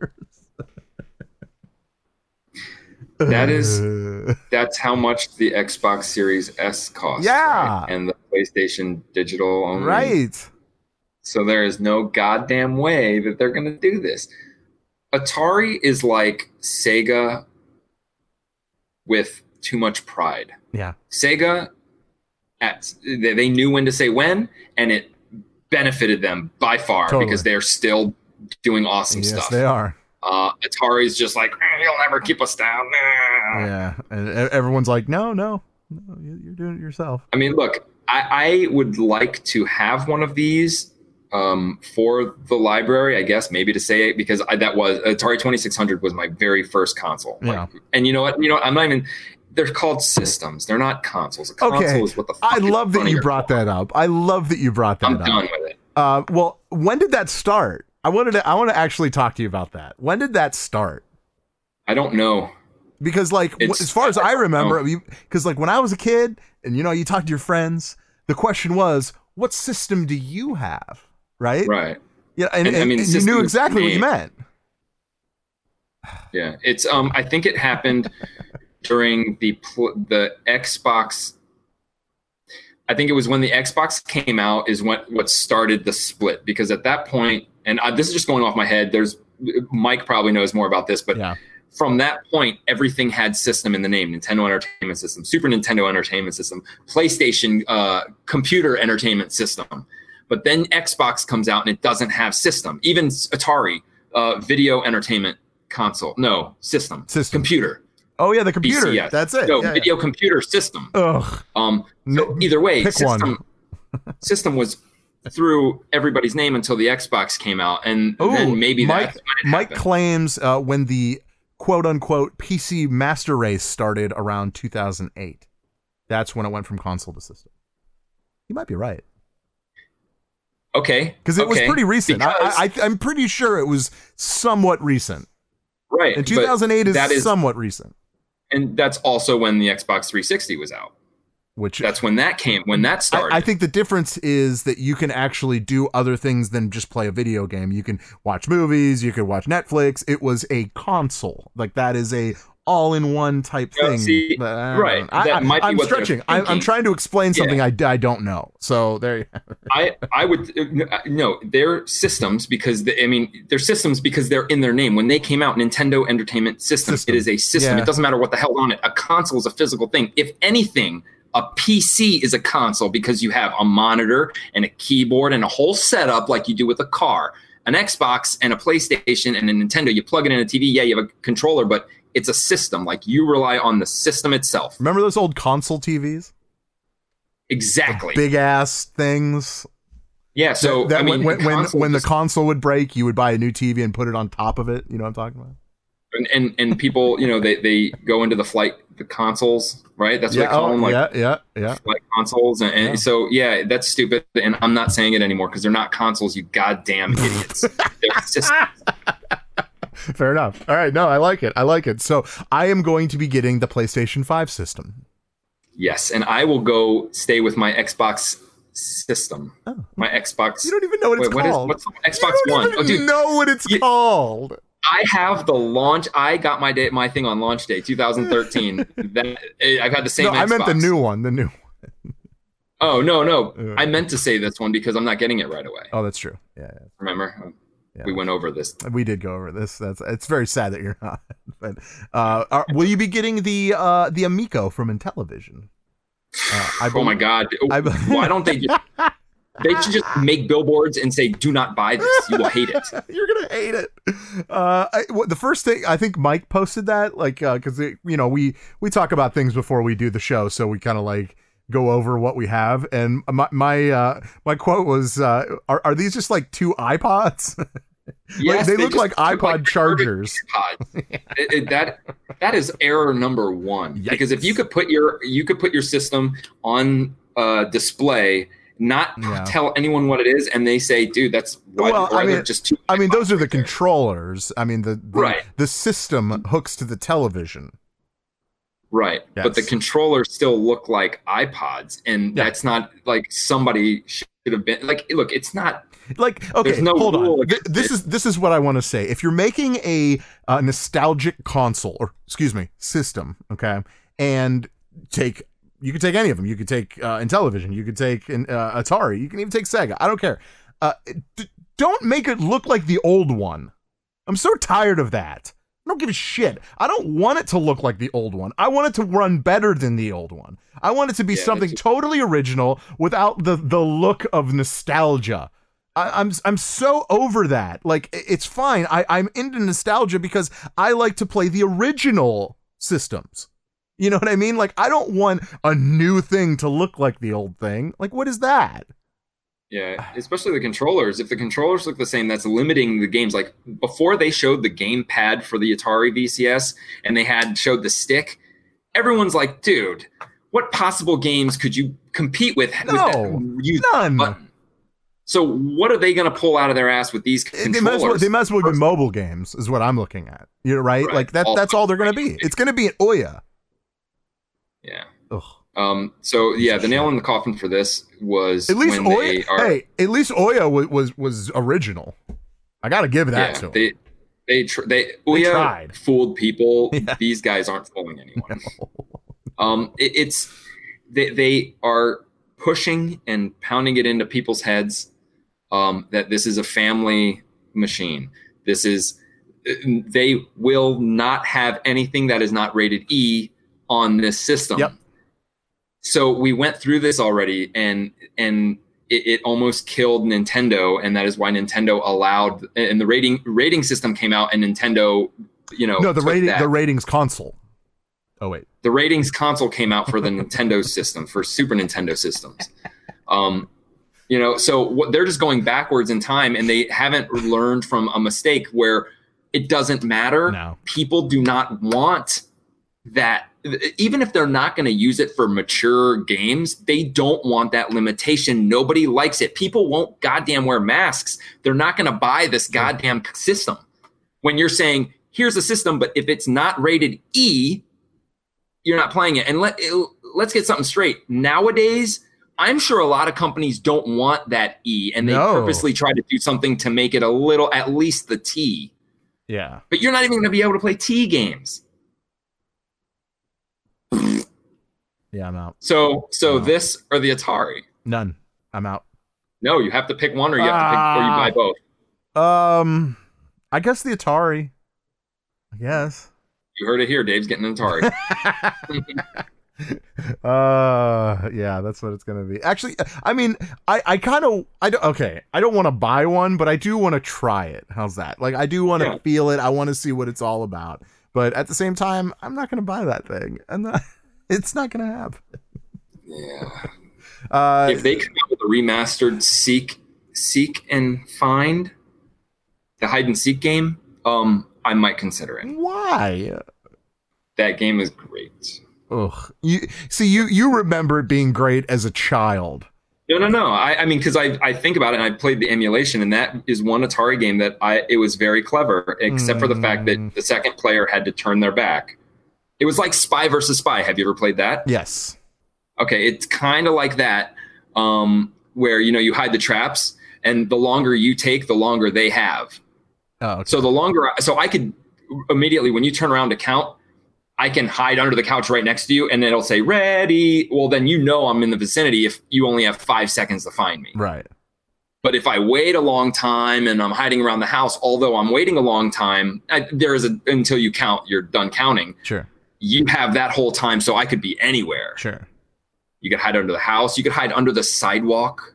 That is- that's how much the xbox series s costs Yeah. right? and the playstation digital only right. so there is no goddamn way that they're going to do this atari is like sega with too much pride Yeah. Sega, at they, they knew when to say when, and it benefited them by far Totally. because they're still doing awesome Yes, stuff. they are. Uh, Atari's just like "Eh, you'll never keep us down. Nah." Yeah, and everyone's like, no, no, no, you- you're doing it yourself. I mean, look, I, I would like to have one of these um, for the library, I guess, maybe to say it because I, that was Atari Twenty Six Hundred was my very first console. Like, Yeah. and you know what? You know, I'm not even. They're called systems. They're not consoles. A console Okay. is what the. Fuck I love that you brought that up. I love that you brought that I'm up. done with it. Uh, well, when did that start? I wanted to. I want to actually talk to you about that. When did that start? I don't know. Because like It's- as far as I remember, Oh. because like when I was a kid and you know you talk to your friends, the question was, "What system do you have?" Right? Right. Yeah, and, And, I mean, and you knew exactly what you meant. Yeah, it's um. I think it happened during the pl- the Xbox. I think it was when the Xbox came out is what what started the split because at that point, and I, this is just going off my head. There's Mike probably knows more about this, but Yeah. from that point, everything had system in the name: Nintendo Entertainment System, Super Nintendo Entertainment System, PlayStation uh, Computer Entertainment System. But then Xbox comes out and it doesn't have system. Even Atari uh, Video Entertainment Console, no system, System. computer. Oh yeah, the computer. VCS. That's it. No, Yeah, yeah. video computer system. Ugh. Um, No, either way, pick system, one. system was through everybody's name until the Xbox came out, and Ooh, then maybe Mike. Mike happened. claims uh, when the quote unquote PC master race started around 2008. That's when it went from console to system. You might be right okay, because it was pretty recent. Because- I, I, I'm pretty sure it was somewhat recent. right, And 2008 is, that is somewhat recent. and that's also when the Xbox 360 was out. Which That's when that came. When that started. I, I think the difference is that you can actually do other things than just play a video game. You can watch movies, you can watch Netflix. It was a console. Like that is a all-in-one type Yeah, thing. see, uh, right, I, that might be what stretching. I, I'm trying to explain Yeah. something I, I don't know. So there. You, I I would no, they're systems because the, I mean they're systems because they're in their name. When they came out, Nintendo Entertainment System, System. it is a system. Yeah. It doesn't matter what the hell on it. A console is a physical thing. If anything, a PC is a console because you have a monitor and a keyboard and a whole setup like you do with a car. An Xbox and a PlayStation and a Nintendo, you plug it in a TV. Yeah, you have a controller, but it's a system. Like you rely on the system itself. remember those old console TVs? Exactly. Big ass things. yeah. So that, that I mean, when when, when the console would break, you would buy a new TV and put it on top of it. You know what I'm talking about? and, and and people, you know, they they go into the flight consoles, right? That's what yeah. they call oh, them, like yeah. Yeah. Yeah. flight consoles. And, and Yeah. so, yeah, that's stupid. And I'm not saying it anymore because they're not consoles. You goddamn idiots. they're. Fair enough. All right. No, I like it. I like it. So I am going to be getting the PlayStation 5 system. Yes, and I will go stay with my Xbox system. Oh. My Xbox. You don't even know what it's Wait, what is- called. what's the Xbox you don't One? even Oh, dude, know what it's You- called. I have the launch. I got my day, my thing on launch day, 2013. that eh, I've had the same. No, I meant the new one. The new. Oh no, no, Uh. I meant to say this one because I'm not getting it right away. Oh, that's true. Yeah, yeah. Remember, Yeah. we went over this. we did go over this. That's it's very sad that you're not. But uh, are, will you be getting the uh the Amico from Intellivision? Uh, I oh my god! I- Why don't they? Just, they should just make billboards and say, "Do not buy this. You will hate it." You're gonna hate it. Uh, I, the first thing I think Mike posted that like because you know we we talk about things before we do the show, so we kind of like go over what we have. And my my uh, my quote was, uh, "Are are these just like two iPods? Yes, they look like iPod perfect chargers." It- it- that that is error number one. Because if you could put your you could put your system on uh, display, not Yeah. tell anyone what it is, and they say, "Dude, that's why, Well, I they're mean- just two." I mean, those are the right there." controllers. I mean, the the, Right. the system hooks to the television. Right. But the controllers still look like iPods. And Yeah. that's not like somebody should have been like look, it's not Like, okay, no hold on. Th- this it. is this is what I want to say. If you're making a uh, nostalgic console, or excuse me, system, okay, and take you could take any of them. You could take uh, Intellivision. You could take uh, Atari. You can even take Sega. I don't care. Uh, d- don't make it look like the old one. I'm so tired of that. I don't give a shit. I don't want it to look like the old one. I want it to run better than the old one. I want it to be Yeah, something totally original without the the look of nostalgia. I, I'm I'm so over that. Like it's fine. I I'm into nostalgia because I like to play the original systems. You know what I mean? Like I don't want a new thing to look like the old thing. Like what is that? yeah, especially the controllers. If the controllers look the same, that's limiting the games. Like before they showed the game pad for the Atari VCS and they had showed the stick, everyone's like, dude, what possible games could you compete with, with No, that, none. button? So what are they going to pull out of their ass with these They might, as controllers? well, they might as well be mobile games, is what I'm looking at. You're right. Right. Like that. All- that's all they're going to be. It's going to be an Ouya. Yeah. Ugh. Um. So yeah, the nail in the coffin for this was At least they are. Hey, at least Ouya was was, was original. I got to give that yeah, to they they tr- they, They Ouya tried. fooled people. Yeah. These guys aren't fooling anyone. Um, it, it's they they are pushing and pounding it into people's heads um, that this is a family machine. This is they will not have anything that is not rated E on this system. Yep. So we went through this already, and and it, it almost killed Nintendo, and that is why Nintendo allowed and the rating rating system came out, and Nintendo, you know, no, the rating that the ratings console. Oh wait. the ratings console came out for the Nintendo system for Super Nintendo systems. Um, you know, so what, they're just going backwards in time, and they haven't learned from a mistake where it doesn't matter. No. People do not want that. Even if they're not going to use it for mature games, they don't want that limitation. Nobody likes it. People won't goddamn wear masks. They're not going to buy this goddamn system. When you're saying, here's a system, but if it's not rated E, you're not playing it. And let let's get something straight. Nowadays, I'm sure a lot of companies don't want that E, and they No. purposely try to do something to make it a little, at least the T. Yeah. But you're not even going to be able to play T games. Yeah, I'm out. So, so Wow. this or the Atari? None. I'm out. No, you have to pick one, or you have to pick, or you buy Ah. both. Um, I guess the Atari. I guess. You heard it here. Dave's getting an Atari. uh yeah that's what it's gonna be actually i mean i i kind of i don't okay i don't want to buy one but i do want to try it how's that like i do want to Yeah. feel it i want to see what it's all about but at the same time i'm not gonna buy that thing i'm not it's not gonna happen yeah. uh if they come out with a remastered Seek, Seek and Find, the hide and seek game, um, I might consider it. why That game is great. ugh you see you you remember it being great as a child No, no, no. I, I mean, because I, I think about it, and I played the emulation, and that is one Atari game that I it was very clever, except for the fact Mm. that the second player had to turn their back. It was like Spy versus Spy. Have you ever played that? yes Okay, it's kind of like that, um, where you know you hide the traps, and the longer you take, the longer they have. oh okay. So the longer, so I could immediately when you turn around to count, I can hide under the couch right next to you, and it'll say ready. Well, then you know I'm in the vicinity if you only have five seconds to find me. right But if I wait a long time and I'm hiding around the house, although I'm waiting a long time, I, there is a until you count, you're done counting. sure You have that whole time, so I could be anywhere. sure You could hide under the house. You could hide under the sidewalk.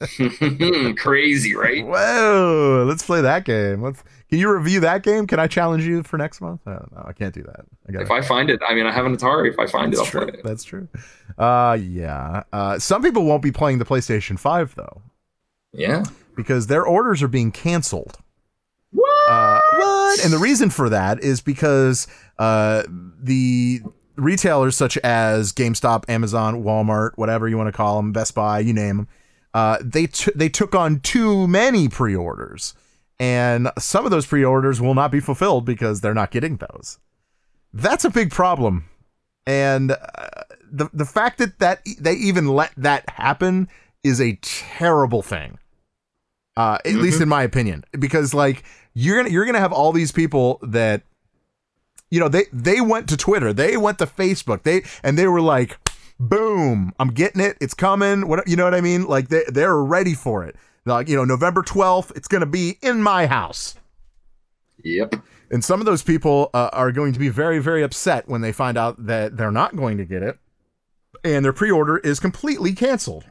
Crazy, right? Whoa, let's play that game. Let's. Can you review that game? Can I challenge you for next month? I don't. I can't do that. I got If I find it, I mean, I have an Atari. If I find it, I'll That's true. play it. That's true. Uh, yeah. Uh, some people won't be playing the PlayStation Five though, Yeah. because their orders are being canceled. What? Uh, what? And the reason for that is because uh, the retailers such as GameStop, Amazon, Walmart, whatever you want to call them, Best Buy, you name them, uh, they t- they took on too many pre-orders, and some of those pre-orders will not be fulfilled because they're not getting those. That's a big problem, and uh, the the fact that that they even let that happen is a terrible thing. Uh, at least in my opinion, because like you're gonna you're gonna have all these people that you know they they went to Twitter, they went to Facebook, they and they were like, boom, I'm getting it, it's coming. What you know what I mean? Like they they're ready for it. Like you know November 12th, it's gonna be in my house. Yep. And some of those people uh, are going to be very, very upset when they find out that they're not going to get it and their pre order is completely canceled.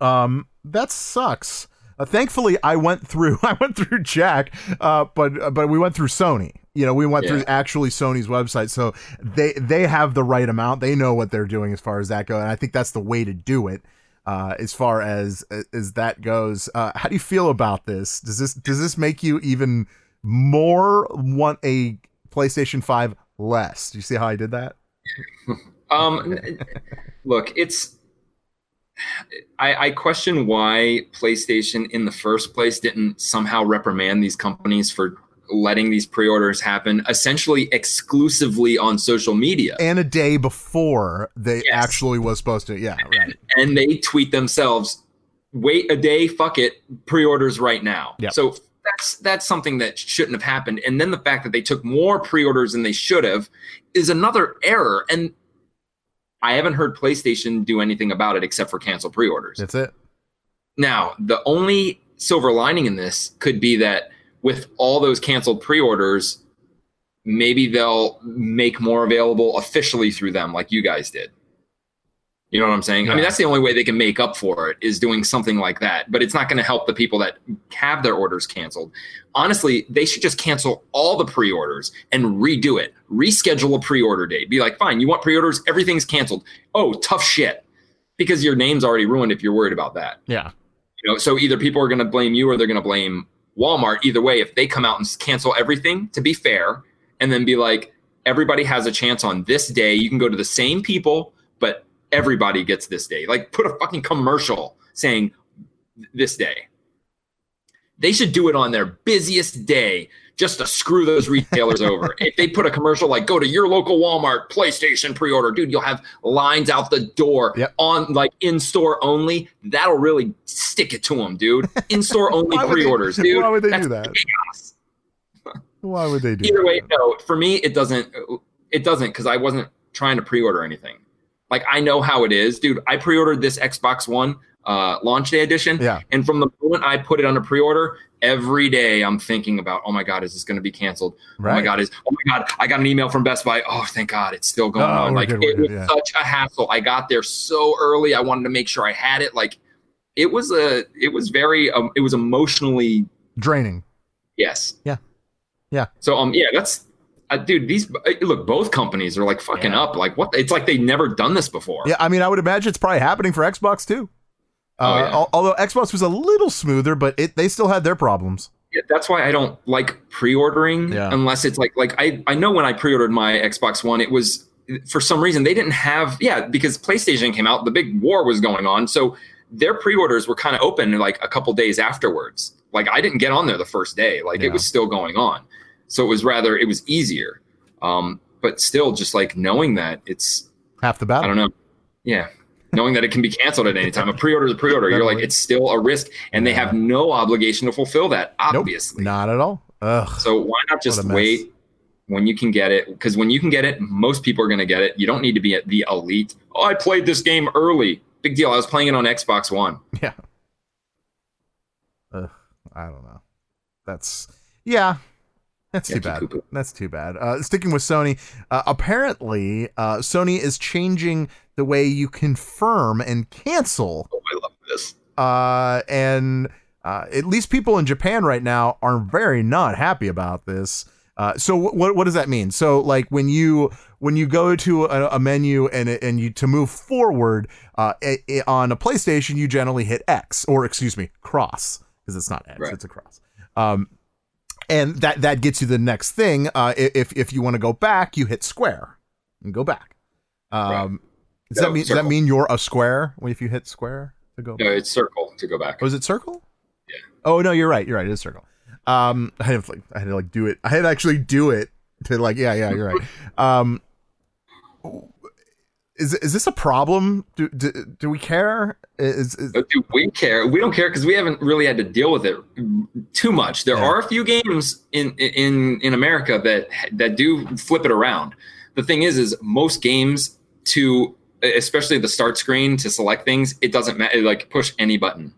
Um, that sucks. Uh, thankfully, I went through I went through Jack, uh, but uh, but we went through Sony. You know, we went Yeah. through actually Sony's website, so they they have the right amount. They know what they're doing as far as that goes, and I think that's the way to do it. Uh, as far as as that goes, uh, how do you feel about this? Does this does this make you even more want a PlayStation Five less? Do you see how I did that? Um, look, it's I, I question why PlayStation in the first place didn't somehow reprimand these companies for letting these pre-orders happen essentially exclusively on social media. And a day before they Yes. actually was supposed to. Yeah, right. and they tweet themselves, "Wait a day, fuck it, pre-orders right now." Yep. So that's that's something that shouldn't have happened. And then the fact that they took more pre-orders than they should have is another error. And I haven't heard PlayStation do anything about it except for cancel pre-orders. That's it. Now, the only silver lining in this could be that with all those canceled pre-orders, maybe they'll make more available officially through them, like you guys did. You know what I'm saying? I mean, that's the only way they can make up for it is doing something like that. But it's not going to help the people that have their orders canceled. Honestly, they should just cancel all the pre-orders and redo it. Reschedule a pre-order date. Be like, fine, you want pre-orders? Everything's canceled. Oh, tough shit. Because your name's already ruined if you're worried about that. Yeah. You know, so either people are going to blame you or they're going to blame Walmart. Either way, if they come out and cancel everything, to be fair, and then be like, everybody has a chance on this day. You can go to the same people, but everybody gets this day. Like, put a fucking commercial saying this day. They should do it on their busiest day just to screw those retailers over. If they put a commercial like go to your local Walmart PlayStation pre-order, dude, you'll have lines out the door Yep. on like in-store only. That'll really stick it to them, dude. In-store only would they- pre-orders, dude. Why would they That's do that? chaos. Why would they do Either that? way, no. For me, it doesn't. It doesn't because I wasn't trying to pre-order anything. Like I know how it is, dude. I pre-ordered this Xbox One uh, launch day edition, Yeah. and from the moment I put it on a pre-order, every day I'm thinking about, oh my god, is this going to be canceled? Oh my god, is oh my god, I got an email from Best Buy. Oh, thank God, it's still going Oh, on. Like good, it was yeah. such a hassle. I got there so early. I wanted to make sure I had it. Like it was a, it was very, um, it was emotionally Draining. Yes. Yeah. Yeah. So um yeah, that's uh, dude. These look, both companies are like fucking Yeah. up. Like what? It's like they've never done this before. Yeah, I mean, I would imagine it's probably happening for Xbox too. Uh, Oh, yeah. al- although Xbox was a little smoother, but it they still had their problems. Yeah, that's why I don't like pre-ordering Yeah. unless it's like like I I know when I pre-ordered my Xbox One, it was for some reason they didn't have yeah because PlayStation came out, the big war was going on, so their pre-orders were kind of open like a couple days afterwards. Like I didn't get on there the first day, like Yeah. it was still going on, so it was rather it was easier. Um, but still, just like knowing that it's Half the battle. I don't know. Yeah. Knowing that it can be canceled at any time. A pre-order is a pre-order. You're like, it's still a risk. And they have no obligation to fulfill that, Nope, obviously. not at all. Ugh. So why not just What a mess. wait when you can get it? Because when you can get it, most people are going to get it. You don't need to be at the elite. Oh, I played this game early. Big deal. I was playing it on Xbox One. Yeah. Ugh, I don't know. That's yeah. That's too bad. poo-poo. That's too bad. Uh, sticking with Sony, uh, apparently uh, Sony is changing the way you confirm and cancel Oh, I love this. uh, and uh, at least people in Japan right now are very not happy about this. Uh, so wh- what what does that mean? So like when you when you go to a, a menu and and you to move forward uh, i- i- on a PlayStation, you generally hit X or excuse me cross because it's not X, Right. it's a cross. Um, and that that gets you the next thing. Uh, if if you want to go back, you hit square and go back. Um, Does that No, mean does that mean you're a square if you hit square to go? Back? No, it's circle to go back. Oh, it circle? Yeah. Oh no, you're right. You're right. It is circle. Um, I had to like I had to like do it. I had to actually do it to like yeah yeah you're right. Um, is is this a problem? Do do, do we care? Is, is do we care? We don't care because we haven't really had to deal with it too much. There Yeah. are a few games in in in America that that do flip it around. The thing is, is most games to especially the start screen to select things, it doesn't matter. Like push any button.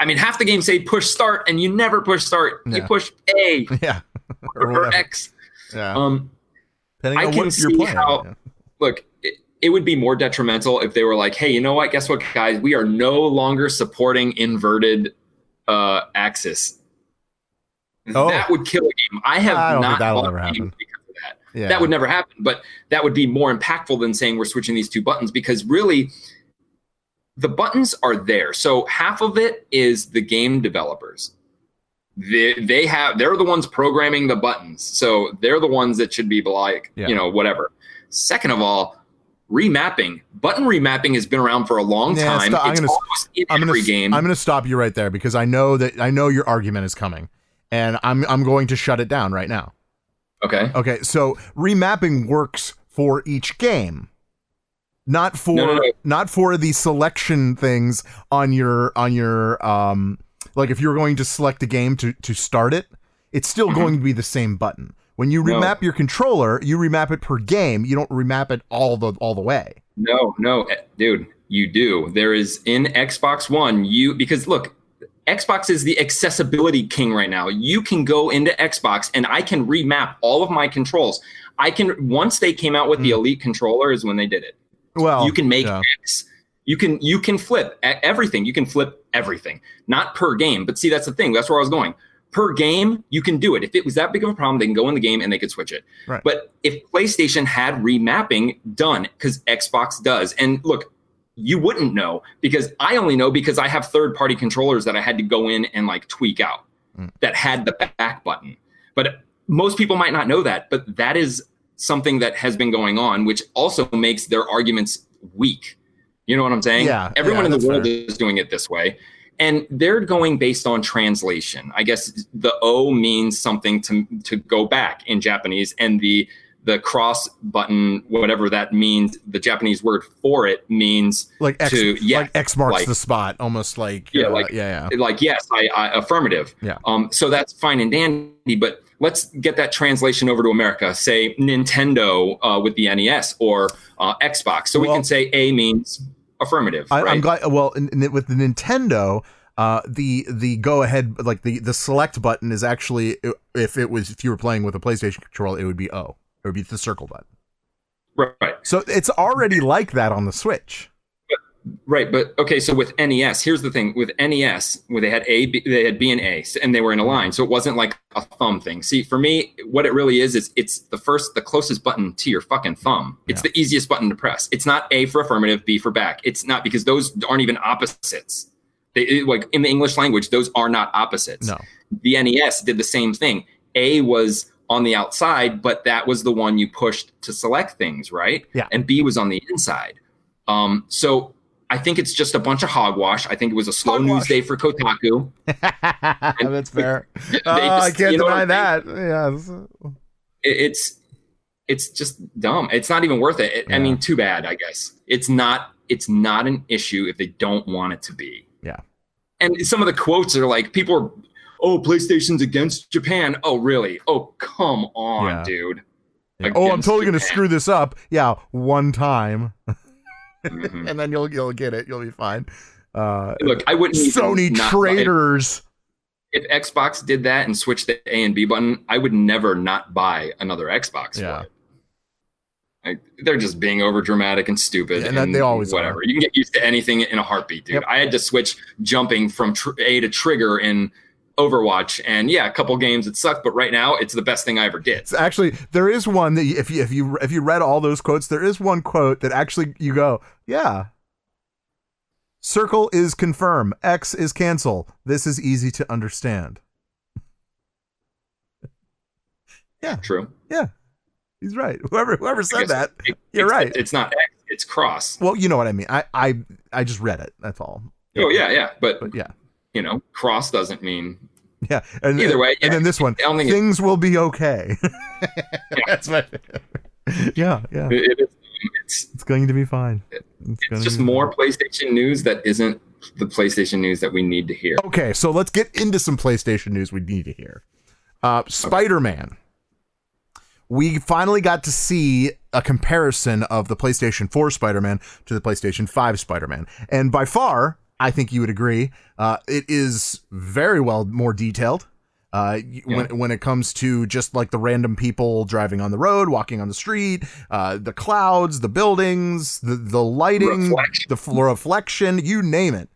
I mean, half the games say push start, and you never push start. You push A yeah or, whatever. X. yeah. Um, Depending I on can see how- yeah. look, it, it would be more detrimental if they were like, hey, you know what? Guess what, guys? We are no longer supporting inverted uh, axis. Oh. That would kill a game. I have I that'll bought ever happen. because of that. Yeah. That would never happen, but that would be more impactful than saying we're switching these two buttons because really the buttons are there. So half of it is the game developers. They, they have they're the ones programming the buttons. So they're the ones that should be like, Yeah. you know, whatever. Second of all, remapping. Button remapping has been around for a long Yeah, time. stop- I'm it's gonna- almost in I'm every gonna game. I'm gonna stop you right there because I know that I know your argument is coming, and I'm I'm going to shut it down right now. okay. Okay, so remapping works for each game, not for No, no, no. not for the selection things on your on your um like if you're going to select a game to to start it, it's still Mm-hmm. going to be the same button. When you No. remap your controller, you remap it per game. You don't remap it all the all the way. No, no, eh, dude, you do. There is in Xbox One, you because look, Xbox is the accessibility king right now. You can go into Xbox and I can remap all of my controls. I can once they came out with the Elite controller is when they did it. Well, you can make yeah. X. You can you can flip everything. You can flip everything, not per game. But see, that's the thing. That's where I was going. Per game, you can do it. If it was that big of a problem, they can go in the game and they could switch it. Right. But if PlayStation had remapping done, because Xbox does, and look, you wouldn't know because I only know because I have third party controllers that I had to go in and like tweak out Mm. that had the back button. But most people might not know that, but that is something that has been going on, which also makes their arguments weak. You know what I'm saying? Yeah, Everyone yeah, in the world fair. is doing it this way. And they're going based on translation. I guess the O means something to to go back in Japanese, and the the cross button, whatever that means, the Japanese word for it means like X, to yeah, like X marks like- the spot, almost like Yeah, uh, like- yeah, yeah. like yes I, I affirmative Yeah. um so that's fine and dandy but let's get that translation over to america say nintendo uh, with the nes or uh, xbox so we can say a means affirmative I, right? I'm glad. Well, in, in, with the Nintendo, uh, the the go ahead, like the the select button is actually if it was if you were playing with a PlayStation controller, it would be O. It would be the circle button. right So it's already like that on the Switch. Right but okay so with nes here's the thing. With nes where they had a B, they had b and a and they were in a line so it wasn't like a thumb thing. See for me what it really is is it's the first the closest button to your fucking thumb. It's the easiest button to press. It's not a for affirmative b for back. It's not because those aren't even opposites. They it- like in the english language those are not opposites. No. the nes did the same thing. A was on the outside but that was the one you pushed to select things right? Yeah. and b was on the inside. Um so I think it's just a bunch of hogwash. I think it was a slow Hogwash. news day for Kotaku. That's fair. Oh, I can't you know deny that. Yeah. It- It's it's just dumb. It's not even worth it. It- Yeah. I mean, too bad. I guess it's not. It's not an issue if they don't want it to be. Yeah. And some of the quotes are like, people are, "Oh, PlayStation's against Japan." Oh, really? Oh, come on, Yeah. dude. Yeah. Oh, I'm totally gonna screw this up. Yeah, one time, Mhm. and then you'll you'll get it. You'll be fine. Uh, Look, I wouldn't. Sony traitors. If Xbox did that and switched the A and B button, I would never not buy another Xbox Yeah. for it. Like, they're just being over dramatic and stupid, Yeah, and, and they always whatever. are. You can get used to anything in a heartbeat, dude. Yep. I had to switch jumping from tr- A to trigger in Overwatch, and yeah, a couple games it sucked, but right now it's the best thing I ever did. It's actually there is one that if you if you if you read all those quotes, there is one quote that actually you go, yeah. Circle is confirm. X is cancel. This is easy to understand. Yeah, true. Yeah, he's right. Whoever whoever said that, it- you're right. It's not X, it's cross. well, you know what I mean. I I I just read it. That's all. Oh yeah, yeah, but, But yeah, you know, cross doesn't mean yeah. And Either way, and yeah. then this one, I don't it- things will be okay. That's my. yeah, yeah. it, it is. It's It's going to be fine. It's, it's just be more PlayStation news that isn't the PlayStation news that we need to hear. Okay, so let's get into some PlayStation news we need to hear. Uh, Spider Man. We finally got to see a comparison of the PlayStation 4 Spider Man to the PlayStation 5 Spider Man. And by far, I think you would agree, uh, it is very well more detailed. Uh, y- when, when it comes to just like the random people driving on the road, walking on the street, uh, the clouds, the buildings, the, the lighting, Reflection. the reflection, you name it.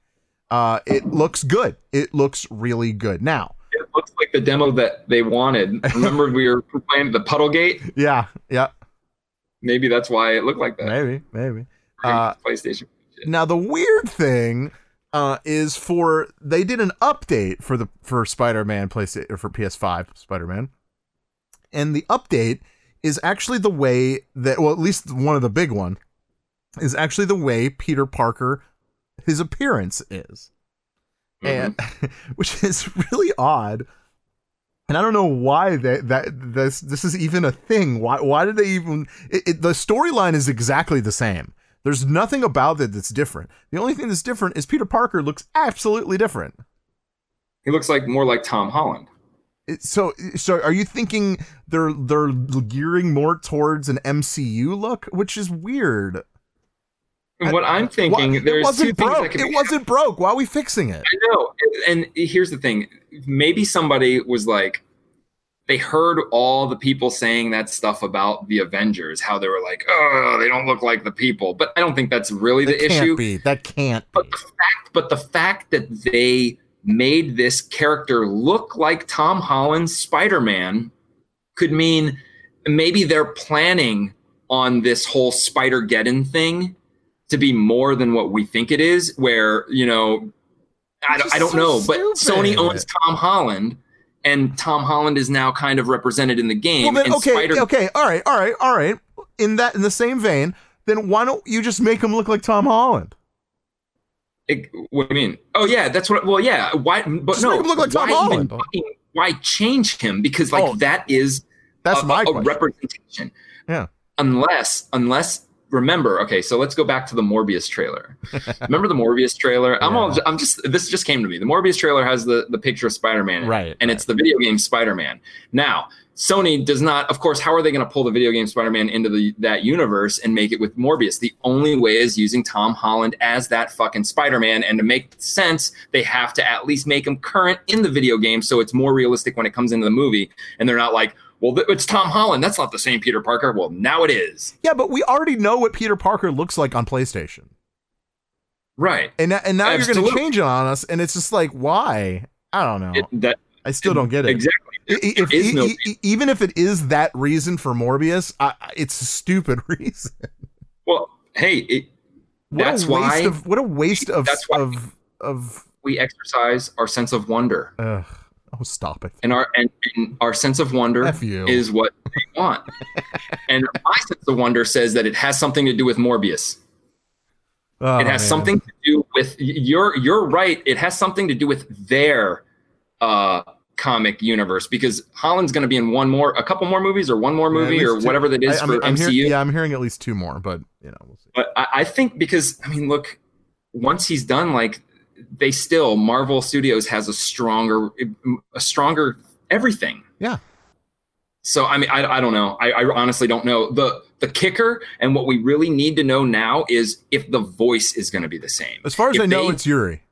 Uh, it looks good. It looks really good. Now, It looks like the demo that they wanted. Remember, we were playing the Puddle Gate. yeah, yeah, Maybe that's why it looked like that. maybe, maybe. Uh, PlayStation. Now the weird thing uh, is for they did an update for the for Spider-Man PlayStation or for PS5 Spider-Man, and the update is actually the way that well at least one of the big one is actually the way Peter Parker, his appearance is, and which is really odd. And I don't know why that that this this is even a thing. Why why did they even? It, it, the storyline is exactly the same. There's nothing about it that's different. The only thing that's different is Peter Parker looks absolutely different. He looks like more like Tom Holland. It- So so are you thinking they're they're gearing more towards an MCU look, which is weird. What I'm thinking, it there's two wasn't things that broke. It be wasn't broke. Why are we fixing it? I know. And here's the thing. Maybe somebody was like, they heard all the people saying that stuff about the Avengers, how they were like, oh, they don't look like the people. But I don't think that's really That the can't issue. be. That can't be. But the fact, but the fact that they made this character look like Tom Holland's Spider-Man could mean maybe they're planning on this whole Spider-Geddon thing to be more than what we think it is. Where you know, I, don't- I don't so know, but Sony owns Tom Holland. And Tom Holland is now kind of represented in the game. Well, then, okay, Spider- okay, all right, all right, all right. In that, in the same vein, then why don't you just make him look like Tom Holland? It- what do you mean? Oh yeah, that's what. Well, yeah. Why? But Just no. make him look like Tom why Holland. why change him? Because like Oh, that is That's a, my a representation. Yeah. Unless, unless remember. Okay, so let's go back to the Morbius trailer. remember the Morbius trailer? I'm all. I'm just. This just came to me. The Morbius trailer has the the picture of Spider Man, in it, Right, And right. it's the video game Spider Man. Now. Sony does not, of course. How are they going to pull the video game Spider-Man into the that universe and make it with Morbius? The only way is using Tom Holland as that fucking Spider-Man, and to make sense, they have to at least make him current in the video game, so it's more realistic when it comes into the movie. And they're not like, well, it's Tom Holland. That's not the same Peter Parker. Well, now it is. Yeah, but we already know what Peter Parker looks like on PlayStation, Right. and and now you're going to change it on us, and it's just like, why? I don't know. It, that I still don't get it. exactly. I- i- If, no- e- even if it is that reason for Morbius, I, it's a stupid reason. well, hey, it, What That's a waste why- of what a waste of That's why- of of. we exercise our sense of wonder, Ugh. Oh, stop it! and our and, and our sense of wonder is what they want. and my sense of wonder says that it has something to do with Morbius. Oh, it has man. something to do with you're you're right. It has something to do with their uh comic universe because Holland's going to be in one more, a couple more movies, or one more Yeah, movie, or two. whatever that is I- I'm- for I'm MCU. hearing- yeah, I'm hearing at least two more, but you know, we'll see. But I, I think because I mean, look, once he's done, like they still Marvel Studios has a stronger, a stronger everything. Yeah. So I mean, I, I don't know. I, I honestly don't know. the The kicker and what we really need to know now is if the voice is going to be the same. As far as If I know, they- it's Yuri.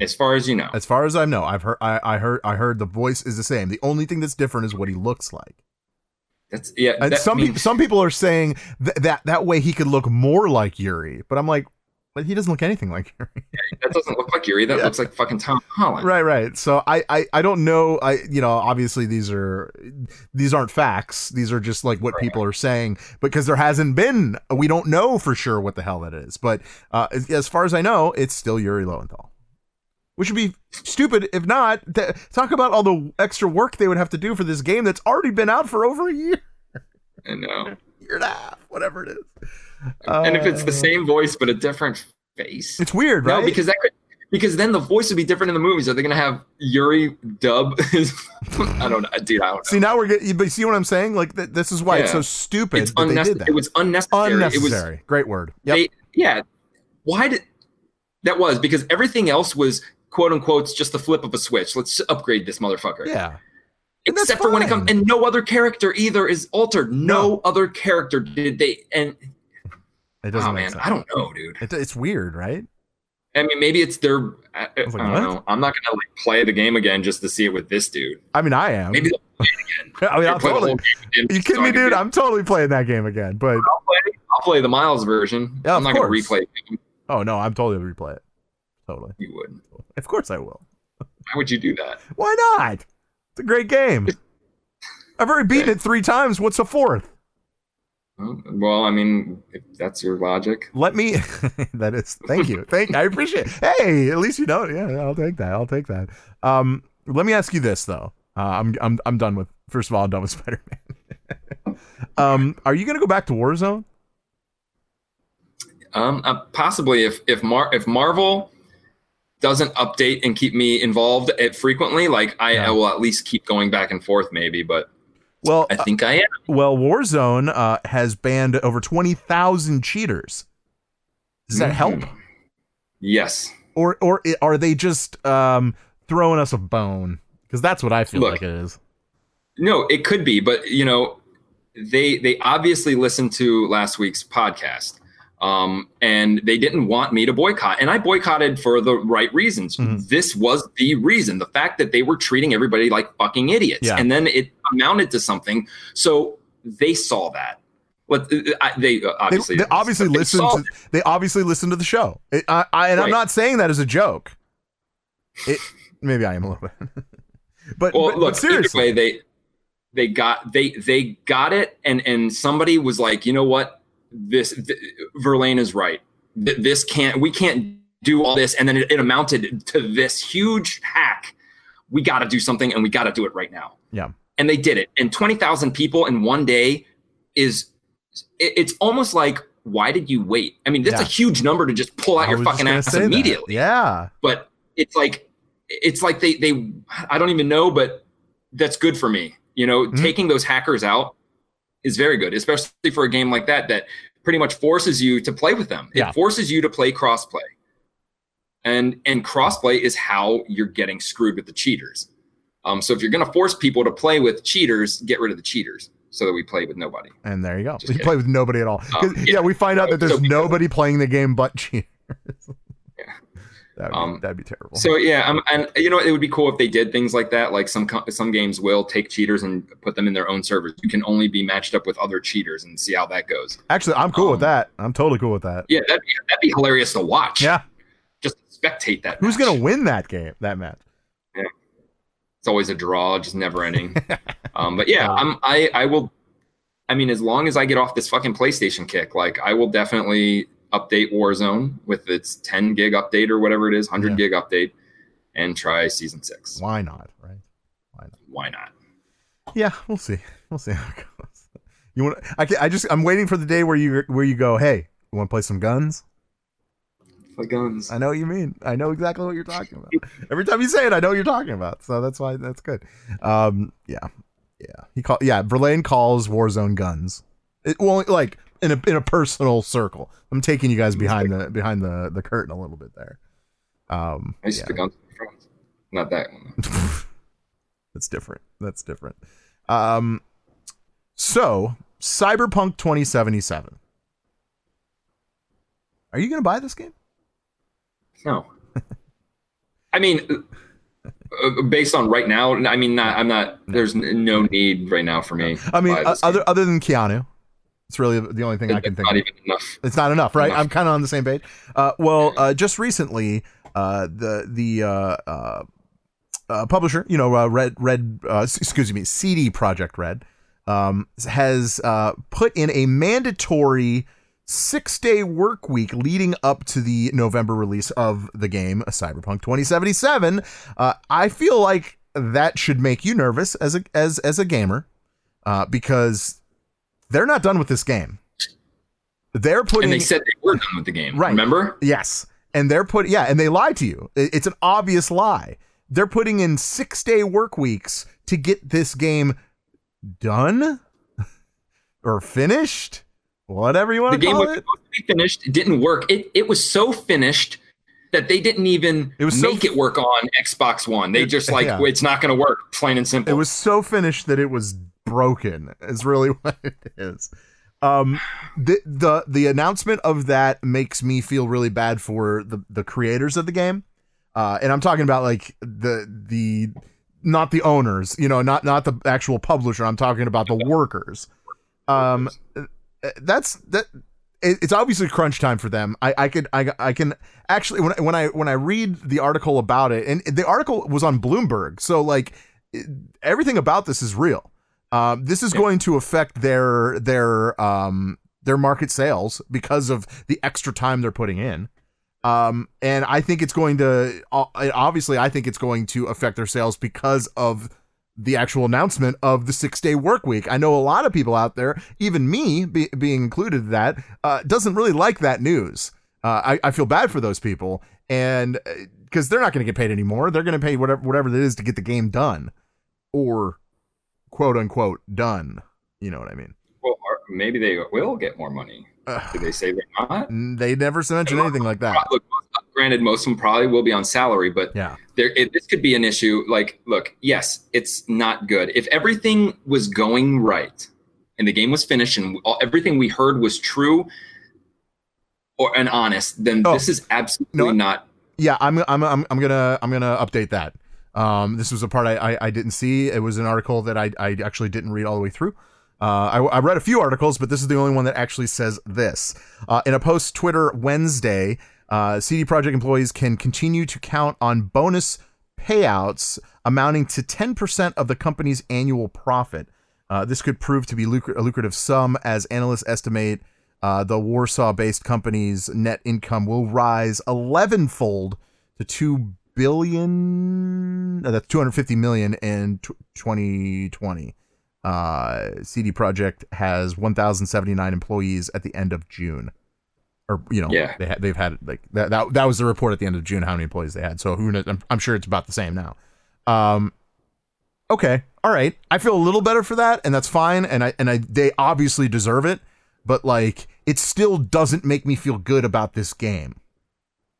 as far as you know. As far as I know, I've heard. I, I heard. I heard the voice is the same. The only thing that's different is what he looks like. That's yeah. And that- some I mean, people, some people are saying th- that that way he could look more like Yuri. But I'm like, but he doesn't look anything like Yuri. that doesn't look like Yuri. That Yeah. looks like fucking Tom Holland. right, right. So I, I, I don't know. I, you know, obviously these are these aren't facts. These are just like what people are saying because there hasn't been. We don't know for sure what the hell that is. But uh, as, as far as I know, it's still Yuri Lowenthal. Which would be stupid if not. Th- talk about all the extra work they would have to do for this game that's already been out for over a year, I know. year and a half, whatever it is. And if it's the Uh, same voice but a different face, it's weird, right? No, because that could because then the voice would be different in the movies. Are they going to have Yuri dub? his- I don't know, dude. I don't know. see now we're getting. But you see what I'm saying? Like th- this is why it's so stupid it's that they did unnecessary. that. It was unnecessary. unnecessary. It was Great word. Yep. they, yeah. Why did that was because everything else was quote unquote just the flip of a switch. Let's upgrade this motherfucker. yeah. Except for when it comes, and no other character either is altered. No, No. other character did they. And It oh, doesn't oh make man, sense. I don't know, dude. It, it's weird, right? I mean, maybe it's their. I, I like, don't what? know. I'm not gonna like play the game again just to see it with this dude. I mean, I am. Maybe they'll play it again. I mean, I'll totally. again You kidding me, dude? I'm totally playing that game again. But I'll play. I'll play the Miles version. Yeah, I'm not gonna course. replay it. oh no, I'm totally gonna replay it. Totally. You would. Of course I will. Why would you do that? Why not? It's a great game. I've already beaten it three times. What's a fourth? Well, I mean, if that's your logic. Let me. that is. Thank you. Thank. You. I appreciate. It. Hey, at least you know. Yeah, I'll take that. I'll take that. Um, let me ask you this though. Uh, I'm I'm I'm done with. First of all, I'm done with Spider Man. um, are you gonna go back to Warzone? Um, uh, possibly if if Mar if Marvel doesn't update and keep me involved it frequently, like I, Yeah. I will at least keep going back and forth, maybe. But Well, I think I am. Well, Warzone uh, has banned over 20,000 cheaters. Does that help? Mhm. Yes. Or or are they just um, throwing us a bone? Because that's what I feel Look. like it is. No, it could be, but you know, they they obviously listened to last week's podcast, um, and they didn't want me to boycott, and I boycotted for the right reasons. Mhm. This was the reason: the fact that they were treating everybody like fucking idiots, Yeah. and then it amounted to something. So they saw that. What they uh, They, obviously they obviously but they to they obviously listened to the show. It, I, I, and I'm not saying that as a joke. It, maybe I am a little bit. but, well but, look but seriously, way they they got they they got it and and somebody was like you know what this th- verlaine is right Th- this can't we can't do all this and then it, it amounted to this huge hack we got to do something and we got to do it right now Yeah. and they did it and 20,000 people in one day is it, it's almost like why did you wait i mean that's Yeah. a huge number to just pull out I your fucking ass say that. immediately Yeah. but it's like it's like they they I don't even know, but that's good for me. You know, Mhm. taking those hackers out is very good, especially for a game like that that pretty much forces you to play with them. Yeah. It forces you to play crossplay. And and crossplay is how you're getting screwed with the cheaters. Um, so if you're gonna force people to play with cheaters, get rid of the cheaters so that we play with nobody. And there you go. Just You kidding. play with nobody at all. Um, yeah, yeah. we find out that there's So nobody playing the game but cheaters. Yeah. That'd be, Um, that'd be terrible. So yeah, um, and you know it would be cool if they did things like that. Like some some games will take cheaters and put them in their own servers. You can only be matched up with other cheaters and see how that goes. Actually, I'm cool with um, that. I'm totally cool with that. Yeah, that'd be, that'd be hilarious to watch. Yeah. just spectate that. Who's match. gonna win that game? That match? It's always a draw, just never ending. um, but yeah, I'm I I will. I mean, as long as I get off this fucking PlayStation kick, like I will definitely update Warzone with its 10 gig update or whatever it is, 100 Yeah. gig update, and try season six. Why not? Right? Why not? Why not? Yeah, we'll see. We'll see how it goes. You want? I can, I just I'm waiting for the day where you where you go. Hey, you want to play some guns? The guns. I know what you mean. I know exactly what you're talking about. Every time you say it, I know what you're talking about. So that's why that's good. Um, yeah, yeah. He call yeah. Verlaine calls Warzone guns. It well, like in a in a personal circle. I'm taking you guys behind the behind the the curtain a little bit there. Um, I used yeah. to friends. Not that one. That's different. That's different. Um, so Cyberpunk 2077. Are you going to buy this game? No. I mean, uh, based on right now, I mean, not, I'm not. There's no need right now for me. I mean, to buy this other game. other than Keanu, it's really the only thing I can think. not of. even enough. It's not enough, right? Enough. I'm kind of on the same page. Uh, well, uh, just recently, uh, the the uh, uh, uh, publisher, you know, uh, Red Red, uh, excuse me, CD Projekt Red, um, has uh, put in a mandatory six day work week leading up to the November release of the game, Cyberpunk 2077. Uh, I feel like that should make you nervous as a as as a gamer, uh, because they're not done with this game. They're putting And they said they were done with the game. Right. Remember? Yes. And they're put yeah, and they lied to you. It's an obvious lie. They're putting in 6-day work weeks to get this game done or finished, whatever you The want to game was supposed to be finished. It didn't work. It it was so finished that they didn't even It was so make it work on Xbox One. They It- just like yeah. it's not going to work. Plain and simple. It was so finished that it was broken. Is really what it is. Um, the the the announcement of that makes me feel really bad for the the creators of the game, uh, and I'm talking about like the the not the owners, you know, not not the actual publisher. I'm talking about the workers. Um, uh, that's that. it- It's obviously crunch time for them. I, I could I, I can actually when I, when I when I read the article about it, and the article was on Bloomberg, so like it- everything about this is real. Um, this is Yeah. going to affect their their um their market sales because of the extra time they're putting in. Um, and I think it's going to obviously I think it's going to affect their sales because of the actual announcement of the six day work week. I know a lot of people out there, even me be, being included in that, uh, doesn't really like that news. Uh, I, I feel bad for those people, and because they're not going to get paid anymore, they're going to pay whatever whatever it is to get the game done, or quote unquote done. You know what I mean? Well, maybe they will get more money. Did they say they're not? They never mentioned anything like that. Look, granted, most of them probably will be on salary, but yeah, there it, this could be an issue. Like, look, yes, it's not good. If everything was going right and the game was finished and all, everything we heard was true or and honest, then Oh. this is absolutely No. not. Yeah, I'm I'm I'm I'm gonna I'm gonna update that. Um, this was a part I, I I didn't see. It was an article that I I actually didn't read all the way through. Uh, I, I read a few articles, but this is the only one that actually says this. Uh, in a post Twitter Wednesday, uh, CD Projekt employees can continue to count on bonus payouts amounting to 10% of the company's annual profit. Uh, this could prove to be lucra- a lucrative sum as analysts estimate uh, the Warsaw based company's net income will rise 11 fold to 2 billion. Uh, that's 250 million in t- 2020. Uh, CD Projekt has 1,079 employees at the end of June. Or you know, Yeah. they ha- they've had like that, that. That was the report at the end of June how many employees they had. So who knows? I'm, I'm sure it's about the same now. Um, okay, all right. I feel a little better for that, and that's fine. And I and I they obviously deserve it, but like it still doesn't make me feel good about this game.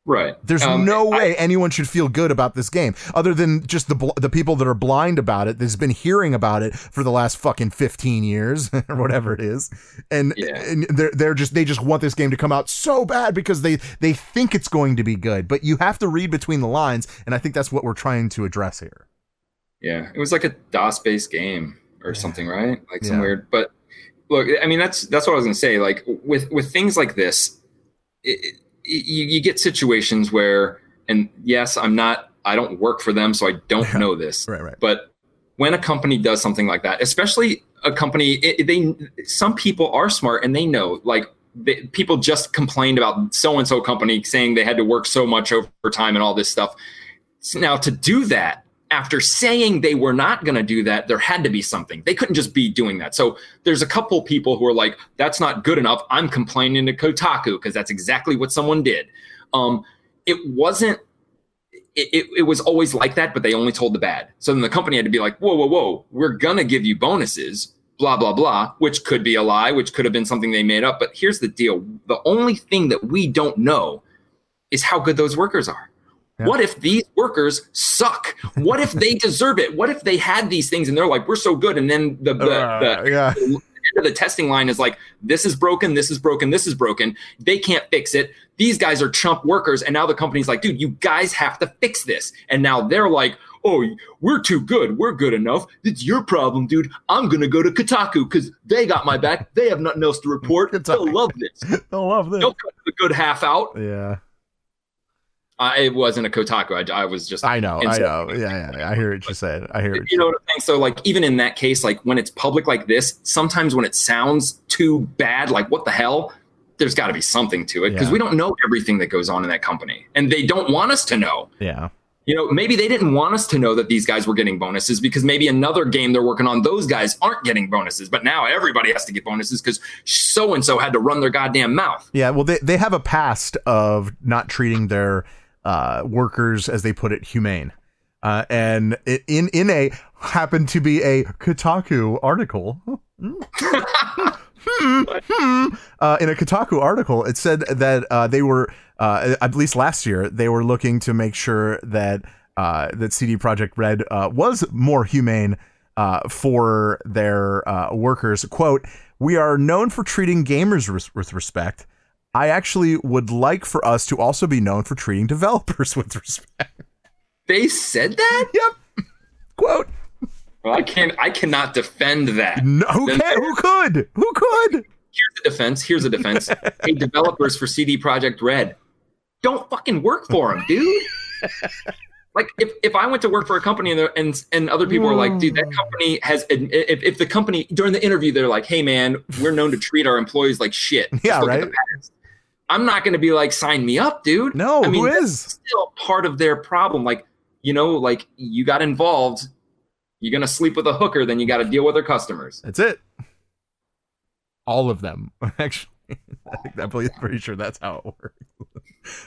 Right. There's Um, no I- way anyone should feel good about this game, other than just the bl- the people that are blind about it. That's been hearing about it for the last fucking 15 years or whatever it is, and, Yeah. and they're they're just they just want this game to come out so bad because they they think it's going to be good. But you have to read between the lines, and I think that's what we're trying to address here. Yeah, it was like a DOS based game or something, right? Like some Yeah. weird. But look, I mean, that's that's what I was gonna say. Like with with things like this, it, you, you get situations where, and yes, I'm not, I don't work for them, so I don't know this. Right, right. But when a company does something like that, especially a company, it, they some people are smart and they know, like. They, people just complained about so and so company saying they had to work so much overtime and all this stuff. So now to do that after saying they were not going to do that, there had to be something. They couldn't just be doing that. So there's a couple people who are like, "That's not good enough." I'm complaining to Kotaku because that's exactly what someone did. Um, it wasn't. It, it, it was always like that, but they only told the bad. So then the company had to be like, "Whoa, whoa, whoa! We're gonna give you bonuses." Blah blah blah, which could be a lie, which could have been something they made up. But here's the deal: the only thing that we don't know is how good those workers are. What if these workers suck? What if they deserve it? What if they had these things and they're like, we're so good, and then the the, Uh, the, yeah. the end of the testing line is like, this is broken, this is broken, this is broken. They can't fix it. These guys are chump workers, and now the company's like, dude, you guys have to fix this. And now they're like, oh, we're too good, we're good enough. It's your problem, dude. I'm gonna go to Kotaku because they got my back. They have nothing else to report. They'll love this. I love this. They'll cut the good half out. Yeah, Uh, it wasn't a Kotaku. I, I was just. I know, I know. Yeah, yeah, yeah. I hear what you're saying. I hear. What you know what I'm saying? So, like, even in that case, like when it's public like this, sometimes when it sounds too bad, like what the hell, there's got to be something to it because Yeah. we don't know everything that goes on in that company, and they don't want us to know. Yeah. You know, maybe they didn't want us to know that these guys were getting bonuses because maybe another game they're working on, those guys aren't getting bonuses, but now everybody has to get bonuses because so and so had to run their goddamn mouth. Yeah, well, they, they have a past of not treating their uh, workers, as they put it, humane. Uh, and in in a happened to be a Kotaku article. Uh, in a Kotaku article, it said that uh, they were, uh, at least last year, they were looking to make sure that uh, that CD Projekt Red uh, was more humane for their workers. "Quote: We are known for treating gamers res- with respect. I actually would like for us to also be known for treating developers with respect." They said that? Yep. Quote. Well, I can't. I cannot defend that. No, who Then can? Who could? Who could? Here's a defense. Here's a defense. hey, developers for CD Projekt Red, don't fucking work for them, dude. like if, if I went to work for a company and and and other people are like, dude, that hmm. company has if, if the company during the interview they're like, hey man, we're known to treat our employees like shit. Just Yeah, right. The past." I'm not going to be like, sign me up, dude. No, I mean, who that's still part of their problem. Like, you know, like you got involved You're gonna sleep with a hooker, then you got to deal with her customers. That's it. All of them, actually. I think I'm pretty pretty sure that's how it works.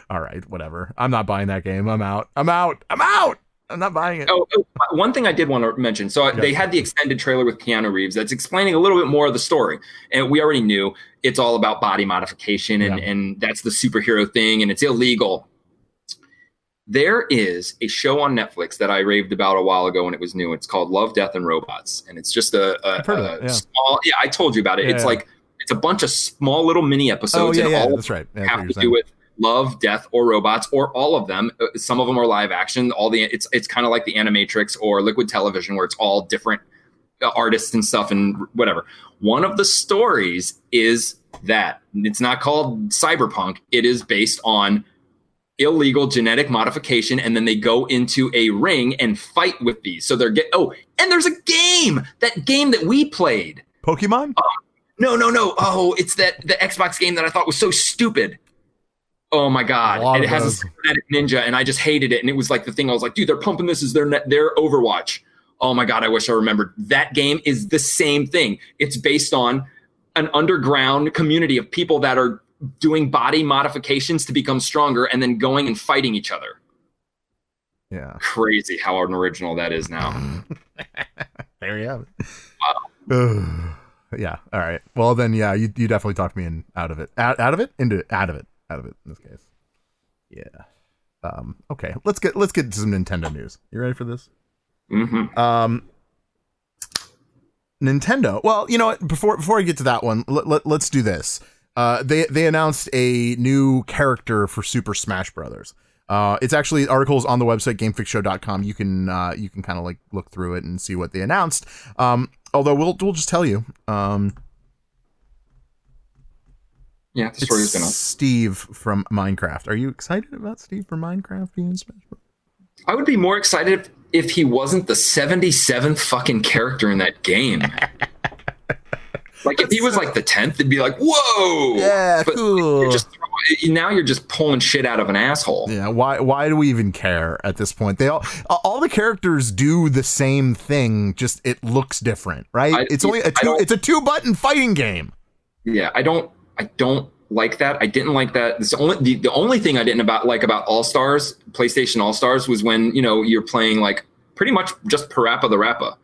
All right, whatever. I'm not buying that game. I'm out. I'm out. I'm out. I'm not buying it. Oh, oh, one thing I did want to mention. So Yeah. they had the extended trailer with Keanu Reeves that's explaining a little bit more of the story. And we already knew it's all about body modification and, Yeah. and that's the superhero thing and it's illegal. There is a show on Netflix that I raved about a while ago when it was new. It's called Love, Death, and Robots. And it's just a, a, I've heard of a it, yeah. small, yeah, I told you about it. Yeah, it's like, it's a bunch of small little mini Oh episodes yeah, and all That's right. Have to you're do with love, death, or robots, or all of them. Uh, Some of them are live action. All the it's it's kind of like the Animatrix or Liquid Television, where it's all different uh, artists and stuff and whatever. One of the stories is that it's not called cyberpunk. It is based on illegal genetic modification, and then they go into a ring and fight with these. So they're get oh, and there's a game that game that we played. Pokemon. Um, no, no, no. Oh, it's that the Xbox game that I thought was so stupid. Oh my god! And it has a cybernetic ninja, and I just hated it. And it was like the thing I was like, dude, they're pumping this as their net, their Overwatch. Oh my god! I wish I remembered. That game is the same thing. It's based on an underground community of people that are doing body modifications to become stronger, and then going and fighting each other. Yeah. Crazy how unoriginal that is now. There you have it. Wow. yeah. All right. Well, then, yeah, you, you definitely talked me in out of it. Out, out of it into out of it. Out of it in this case. Yeah. Um. Okay. Let's get let's get to some Nintendo news. You ready for this? Hmm Um. Nintendo. Well, you know what? Before before I get to that one, let, let, let's do this. Uh, they they announced a new character for Super Smash Brothers. Uh, it's actually articles on the website gamefixshow.com. You can uh, you can kind of like look through it and see what they announced. Um, although we'll we'll just tell you. Um, Yeah, the story's up. Steve from Minecraft. Are you excited about Steve from Minecraft being in Smash Bros? I would be more excited if, he wasn't the 77th fucking character in that game. like if he was like the 10th, it'd be like, whoa. Yeah, But cool. You're just now you're just pulling shit out of an asshole. Yeah, why why do we even care at this point? They all all the characters do the same thing, just it looks different, right? I- it's only a two it's a two button fighting game. Yeah, I don't I don't like that. I didn't like that. The only the, the only thing I didn't about like about All Stars, PlayStation All Stars was when, you know, you're playing like pretty much just PaRappa the Rapper.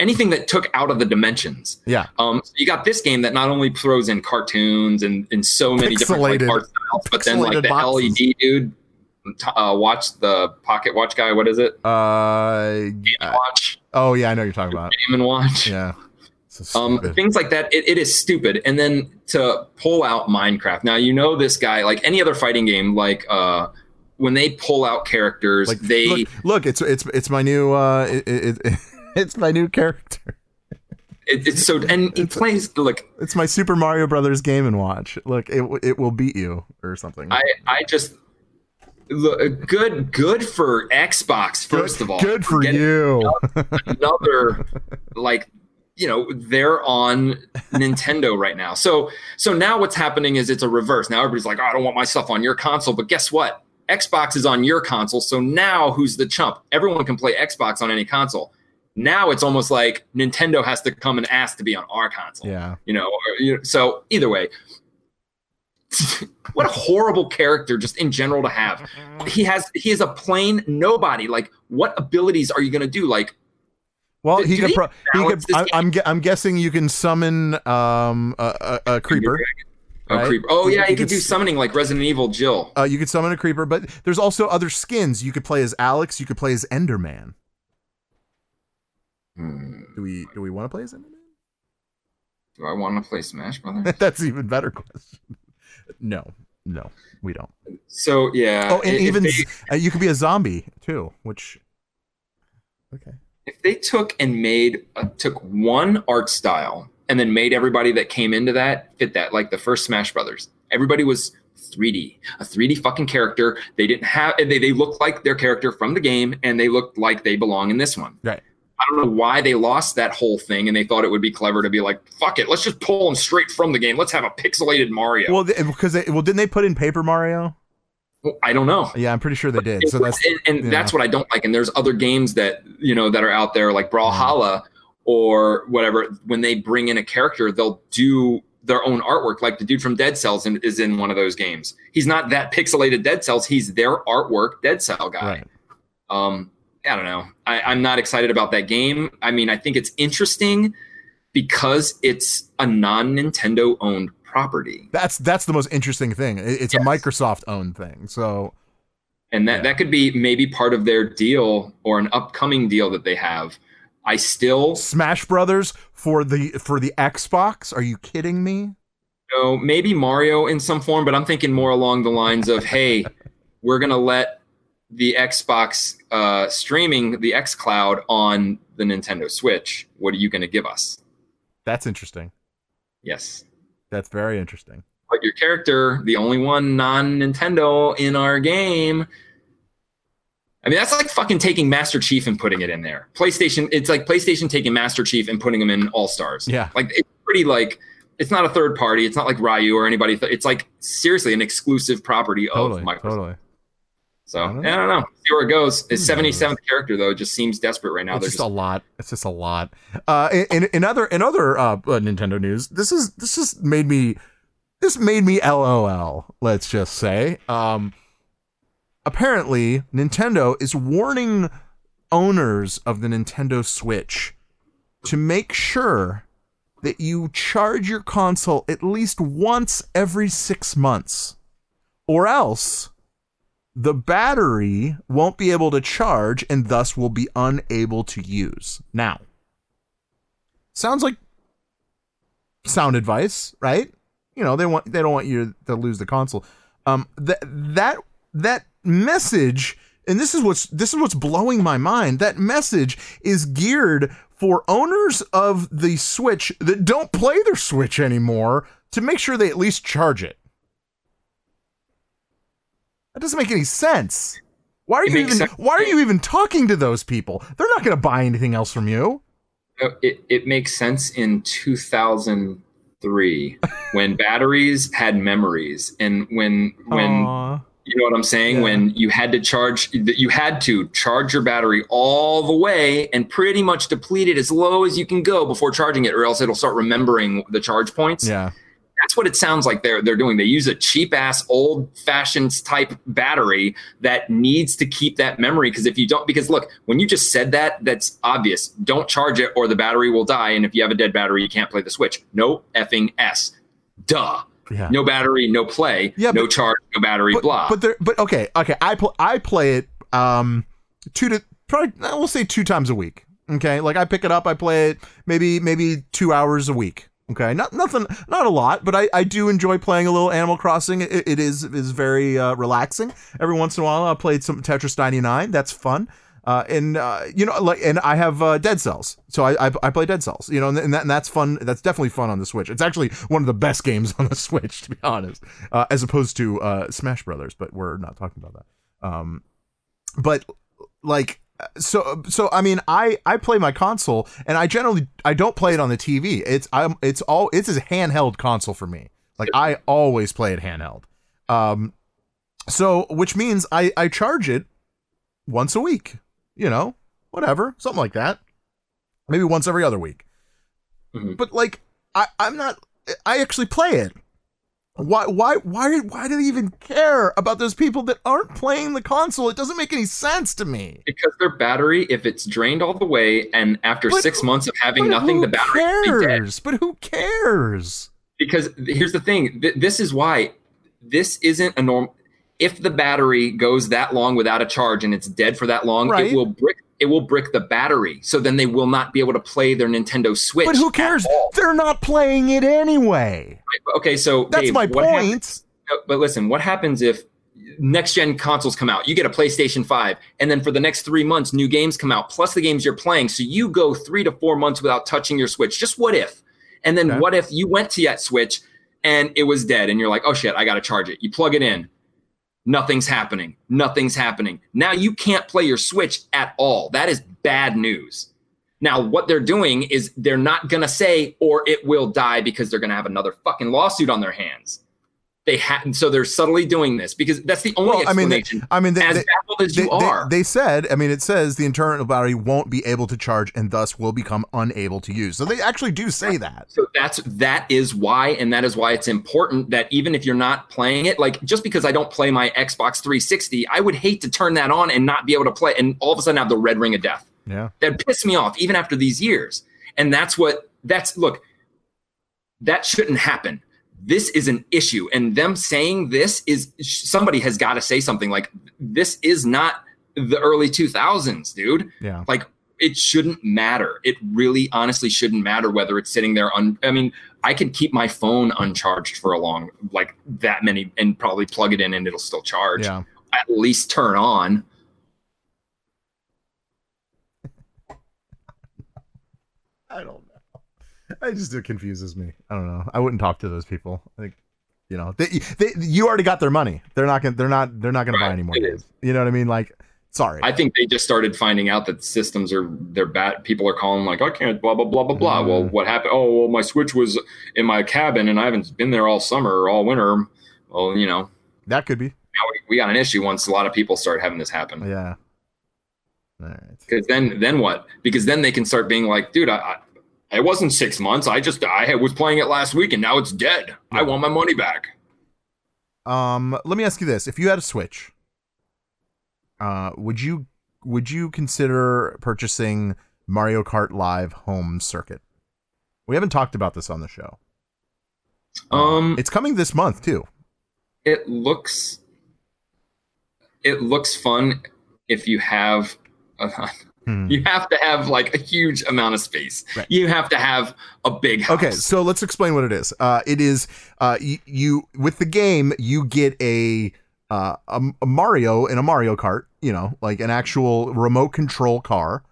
Anything that took out of the dimensions. Yeah. Um, so you got this game that not only throws in cartoons and, and so many different like, Pixelated- art styles, but then like the boxes. LED dude, uh, watch the pocket watch guy. What is it? Uh, uh, Watch, oh yeah, I know what you're talking about. Game and Watch. Yeah. Um, things like that. It, it is stupid. And then to pull out Minecraft. Now you know this guy, like any other fighting game, like uh, when they pull out characters, like they look, look, it's it's it's my new uh it, it, it, it's my new character. it, it's so and he plays like It's my Super Mario Brothers game and watch. Look, it it will beat you or something. I I just look, good good for Xbox first good, of all. good for you. another like you know they're on Nintendo right now. So so now what's happening is it's a reverse. Now everybody's like, oh, I don't want my stuff on your console, but guess what? Xbox is on your console. So now who's the chump? Everyone can play Xbox on any console. Now it's almost like Nintendo has to come and ask to be on our console. yeah. You know, or, you know, so either way, what a horrible character just in general to have. He has he is a plain nobody. Like, what abilities are you gonna do? Like, Well, he could. Pro- he could. I, I'm. I'm guessing you can summon um a, a, a creeper. a Right. creeper. Oh yeah, You he could could do summoning like Resident Evil Jill. Uh, you could summon a creeper, but there's also other skins. You could play as Alex. You could play as Enderman. Hmm, Do we? Do we want to play as Enderman? do I want to play Smash Brothers? That's even better question. No, no, we don't. so yeah. Oh, and even they, uh, you could be a zombie too. Which. Okay. If they took and made uh, took one art style and then made everybody that came into that fit that like the first Smash Brothers. Everybody was 3D, a 3D fucking character. They didn't have they they looked like their character from the game and they looked like they belong in this one. Right. I don't know why they lost that whole thing and they thought it would be clever to be like, fuck it, let's just pull them straight from the game. Let's have a pixelated Mario. Well, because they, well, didn't they put in Paper Mario? I don't know. Yeah, I'm pretty sure they did. So that's and, and yeah. that's what I don't like. And there's other games that you know that are out there like Brawlhalla or whatever. When they bring in a character, they'll do their own artwork. Like the dude from Dead Cells in, is in one of those games. He's not that pixelated Dead Cells. He's their artwork Dead Cell guy. right. Um, I don't know. I, I'm not excited about that game. I mean, I think it's interesting because it's a non-Nintendo owned property. That's that's the most interesting thing. It- It's a Microsoft owned thing. So and that Yeah. that could be maybe part of their deal or an upcoming deal that they have. I still Smash Brothers for the for the Xbox? Are you kidding me? know maybe Mario in some form, but I'm thinking more along the lines of, hey, we're gonna let the Xbox uh, streaming the xCloud on the Nintendo Switch. What are you gonna give us? That's interesting. Yes. That's very interesting. But your character, the only one non-Nintendo in our game. I mean, that's like fucking taking Master Chief and putting it in there. PlayStation, it's like PlayStation taking Master Chief and putting him in All Stars. Yeah. Like it's pretty like it's not a third party. It's not like Ryu or anybody. th- It's like seriously an exclusive property Totally. of Microsoft. Totally. So I I don't know. See where it goes. His Who seventy seventh character though just seems desperate right now. it's just, just a lot. It's just a lot. Uh, in, in other in other uh, uh, Nintendo news, this is this just made me this made me LOL. Let's just say. Um, apparently, Nintendo is warning owners of the Nintendo Switch to make sure that you charge your console at least once every six months, or else the battery won't be able to charge and thus will be unable to use. Now, sounds like sound advice, right? You know, they want they don't want you to lose the console. Um that that that message and this is what's this is what's blowing my mind. That message is geared for owners of the Switch that don't play their Switch anymore to make sure they at least charge it. That doesn't make any sense. Why are It you even sense. why are you even talking to those people? They're not going to buy anything else from you. It, it makes sense in 2003 when batteries had memories and when when Aw. you know what I'm saying Yeah. when you had to charge you had to charge your battery all the way and pretty much deplete it as low as you can go before charging it or else it'll start remembering the charge points yeah. That's what it sounds like they're they're doing. They use a cheap ass old fashioned type battery that needs to keep that memory because if you don't because look, when you just said that, that's obvious. Don't charge it or the battery will die and if you have a dead battery, you can't play the Switch. No effing S. Duh. Yeah. No battery, no play. Yeah, no but- charge, no battery, but, blah. But there, but okay, okay. I pl- I play it um two to probably we'll say two times a week. Okay, like I pick it up, I play it maybe maybe two hours a week. Okay, not nothing, not a lot, but I, I do enjoy playing a little Animal Crossing. It, it is is very uh, relaxing. Every once in a while, I played some Tetris 99. That's fun. Uh, and uh, you know, like, and I have uh, Dead Cells, so I, I I play Dead Cells. You know, and, that, and that's fun. That's definitely fun on the Switch. It's actually one of the best games on the Switch, to be honest, uh, as opposed to uh, Smash Brothers. But we're not talking about that. Um, but like, so so I mean, I I play my console, and I generally I don't play it on the TV. It's I'm it's all it's a handheld console for me. Like I always play it handheld. Um, so which means I I charge it once a week you know, whatever, something like that. Maybe once every other week. Mhm. But like, I, I'm not. I actually play it. Why? Why? Why? Why do they even care about those people that aren't playing the console? It doesn't make any sense to me. because their battery, if it's drained all the way and after But six who- months of having nothing, the battery will be dead. cares? But who cares? because here's the thing th- this is why this isn't a norm if the battery goes that long without a charge and it's dead for that long Right. it will brick it will brick the battery so then they will not be able to play their nintendo switch But who cares? They're not playing it anyway. okay so That's Dave, my point. happens- but listen what happens if next gen consoles come out you get a playstation 5 and then for the next three months new games come out plus the games you're playing so you go three to four months without touching your switch just what if and then Okay. what if you went to that switch and it was dead and you're like oh shit i gotta charge it you plug it in nothing's happening. Nothing's happening. Now you can't play your switch at all. That is bad news. Now what they're doing is they're not gonna say or it will die because they're gonna have another fucking lawsuit on their hands they had so they're subtly doing this because that's the only Well, I mean, they- explanation. I mean, they, as baffled as they, you they- are, they said, I mean, it says the internal battery won't be able to charge and thus will become unable to use. So they actually do say that. So that's that is why, and that is why it's important that even if you're not playing it, like just because I don't play my Xbox 360, I would hate to turn that on and not be able to play, and all of a sudden have the red ring of death. Yeah. That pissed me off, even after these years. And that's what that's look. That shouldn't happen. This is an issue, and them saying this is somebody has got to say something like this is not the early 2000s, dude. Yeah. like it shouldn't matter. It really honestly shouldn't matter whether it's sitting there on i mean i can keep my phone uncharged for a long like that many and probably plug it in and it'll still charge. Yeah. at least turn on I don't know. I just it confuses me. I don't know. I wouldn't talk to those people. I think you know, they, they you already got their money. They're not gonna they're not they're not gonna buy Right, any more games. You know what I mean? Like, sorry. i think they just started finding out that systems are they're bad people are calling like i can't blah blah blah blah blah well Mm. what happened oh well my switch was in my cabin and i haven't been there all summer or all winter well you know that could be. we, we got an issue once a lot of people start having this happen Yeah. All right. because then then what because then they can start being like dude I it wasn't six months i just i was playing it last week and now it's dead i want my money back Um, let me ask you this: If you had a Switch, uh, would you would you consider purchasing Mario Kart Live Home Circuit? We haven't talked about this on the show. um It's coming this month too. it looks it looks fun if you have a, Hmm. you have to have like a huge amount of space Right. you have to have a big house Okay, so let's explain what it is. Uh, it is uh, you, you with the game you get a, uh, a a Mario in a Mario Kart, you know, like an actual remote control car,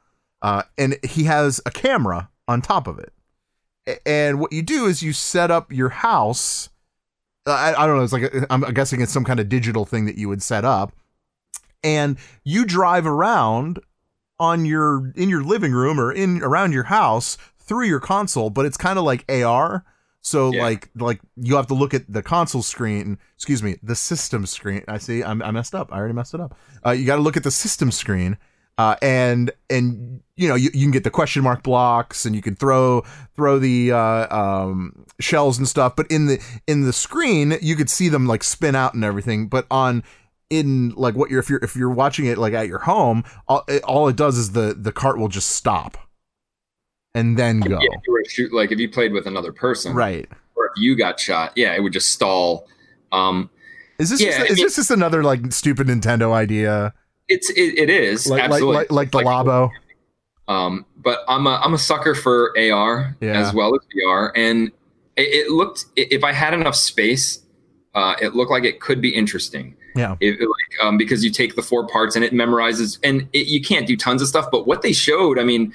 uh, and he has a camera on top of it. A- And what you do is you set up your house. uh, I, I don't know. It's like a, I'm guessing it's some kind of digital thing that you would set up, and you drive around on your in your living room or in around your house through your console, but it's kind of like AR. So Yeah. like like you have to look at the console screen, excuse me, the system screen. I see I'm, I messed up. I already messed it up. Uh, you got to look at the system screen. Uh, and and you know you, you can get the question mark blocks and you can throw throw the uh, um, shells and stuff but in the in the screen you could see them like spin out and everything but on in like what you're if you're if you're watching it like at your home all it, all it does is the the cart will just stop and then go. yeah, if you were shoot like if you played with another person right. or if you got shot yeah it would just stall. Um is this Yeah, just, I is mean- this just another like stupid Nintendo idea? It's it, it is like like absolutely. like, like the Labo? Um, but I'm a I'm a sucker for AR Yeah. as well as VR, and it, it looked if I had enough space, uh, it looked like it could be interesting. Yeah It, like um, because you take the four parts and it memorizes, and it, you can't do tons of stuff. But what they showed, I mean,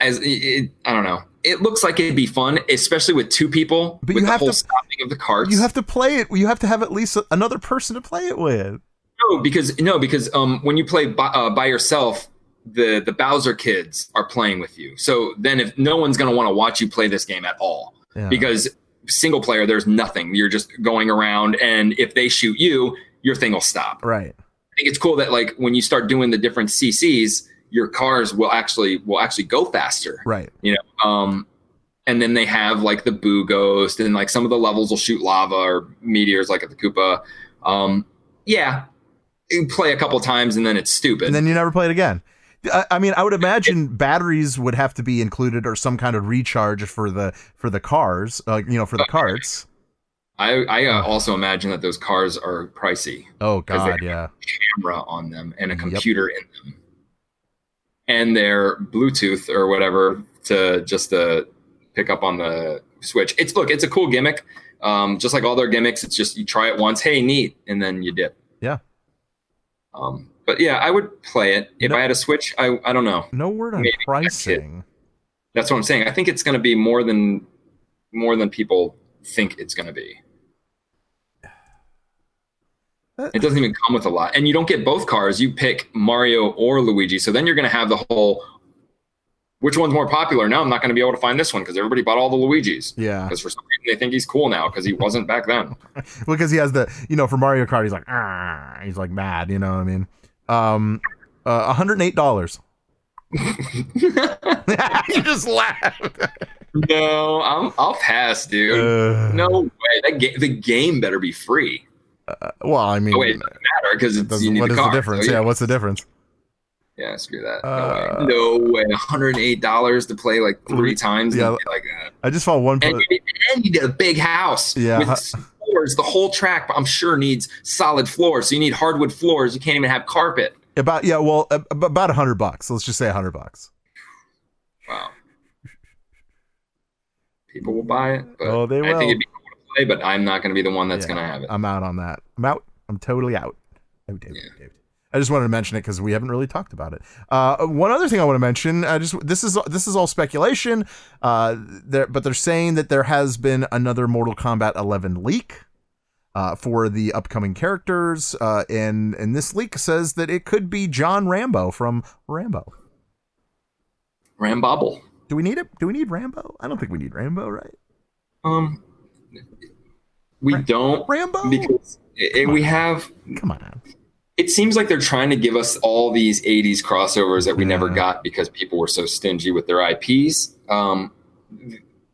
as it, it, I don't know, it looks like it'd be fun, especially with two people. But with you the have whole to- stopping of the carts. you have to play it you have to have at least another person to play it with No, because no, because um, when you play by, uh, by yourself, the the Bowser kids are playing with you. So then, if no one's going to want to watch you play this game at all, yeah. because single player, there's nothing. You're just going around, and if they shoot you, your thing will stop. right I think it's cool that like when you start doing the different CCs, your cars will actually will actually go faster. right You know, um, and then they have like the Boo Ghost, and like some of the levels will shoot lava or meteors, like at the Koopa. Um, yeah, you play a couple times and then it's stupid. and then you never play it again. I, I mean, I would imagine batteries would have to be included or some kind of recharge for the for the cars, uh, you know, for the carts. I, I uh, also imagine that those cars are pricey. Oh God, they- yeah, camera on them and a Yep. computer in them. And their bluetooth or whatever to just to pick up on the switch. It's look it's a cool gimmick. Um, just like all their gimmicks it's just you try it once hey neat and then you dip. Yeah. um, but yeah i would play it. If No- i had a switch i, I don't know. No word on Maybe pricing. that's what i'm saying. I think it's going to be more than more than people think it's going to be it doesn't even come with a lot. And you don't get both cars. You pick mario or luigi. So then you're going to have the whole which one's more popular? Now i'm not going to be able to find this one because everybody bought all the luigis. Yeah, because for some reason they think he's cool now because he wasn't back then. Well, because he has the you know for Mario Kart he's like "Ah," he's like mad you know what I mean? Um uh, 108 dollars. You just laughed. No, I'm I'll pass, dude. Uh, no way. That ga- the game better be free. Well I mean Oh wait, it doesn't matter because it's doesn't- you need what the is car. the difference so yeah what's the difference Yeah, screw that. No Uh, way. No way. 108 dollars to play like three times. yeah. like that. I just saw one And you, need, and you a big house. Yeah. With floors. The whole track, I'm sure, needs solid floors. So you need hardwood floors. You can't even have carpet. about yeah well ab- about 100 bucks let's just say a 100 bucks Wow. People will buy it. But Oh, they I will. think it'd be play, but I'm not going to be the one that's Yeah, going to have it. I'm out on that. I'm out. I'm totally out. Out, out, out, out. I just wanted to mention it because we haven't really talked about it. Uh, one other thing I want to mention, I just this is this is all speculation, uh, there, but they're saying that there has been another Mortal Kombat 11 leak uh, for the upcoming characters, uh, and and this leak says that it could be John Rambo from Rambo. Rambobble. Do we need it? Do we need Rambo? I don't think we need Rambo, right? Um, we don't Rambo. because we have. Come on. It seems like they're trying to give us all these '80s crossovers that we never got because people were so stingy with their IPs. Um,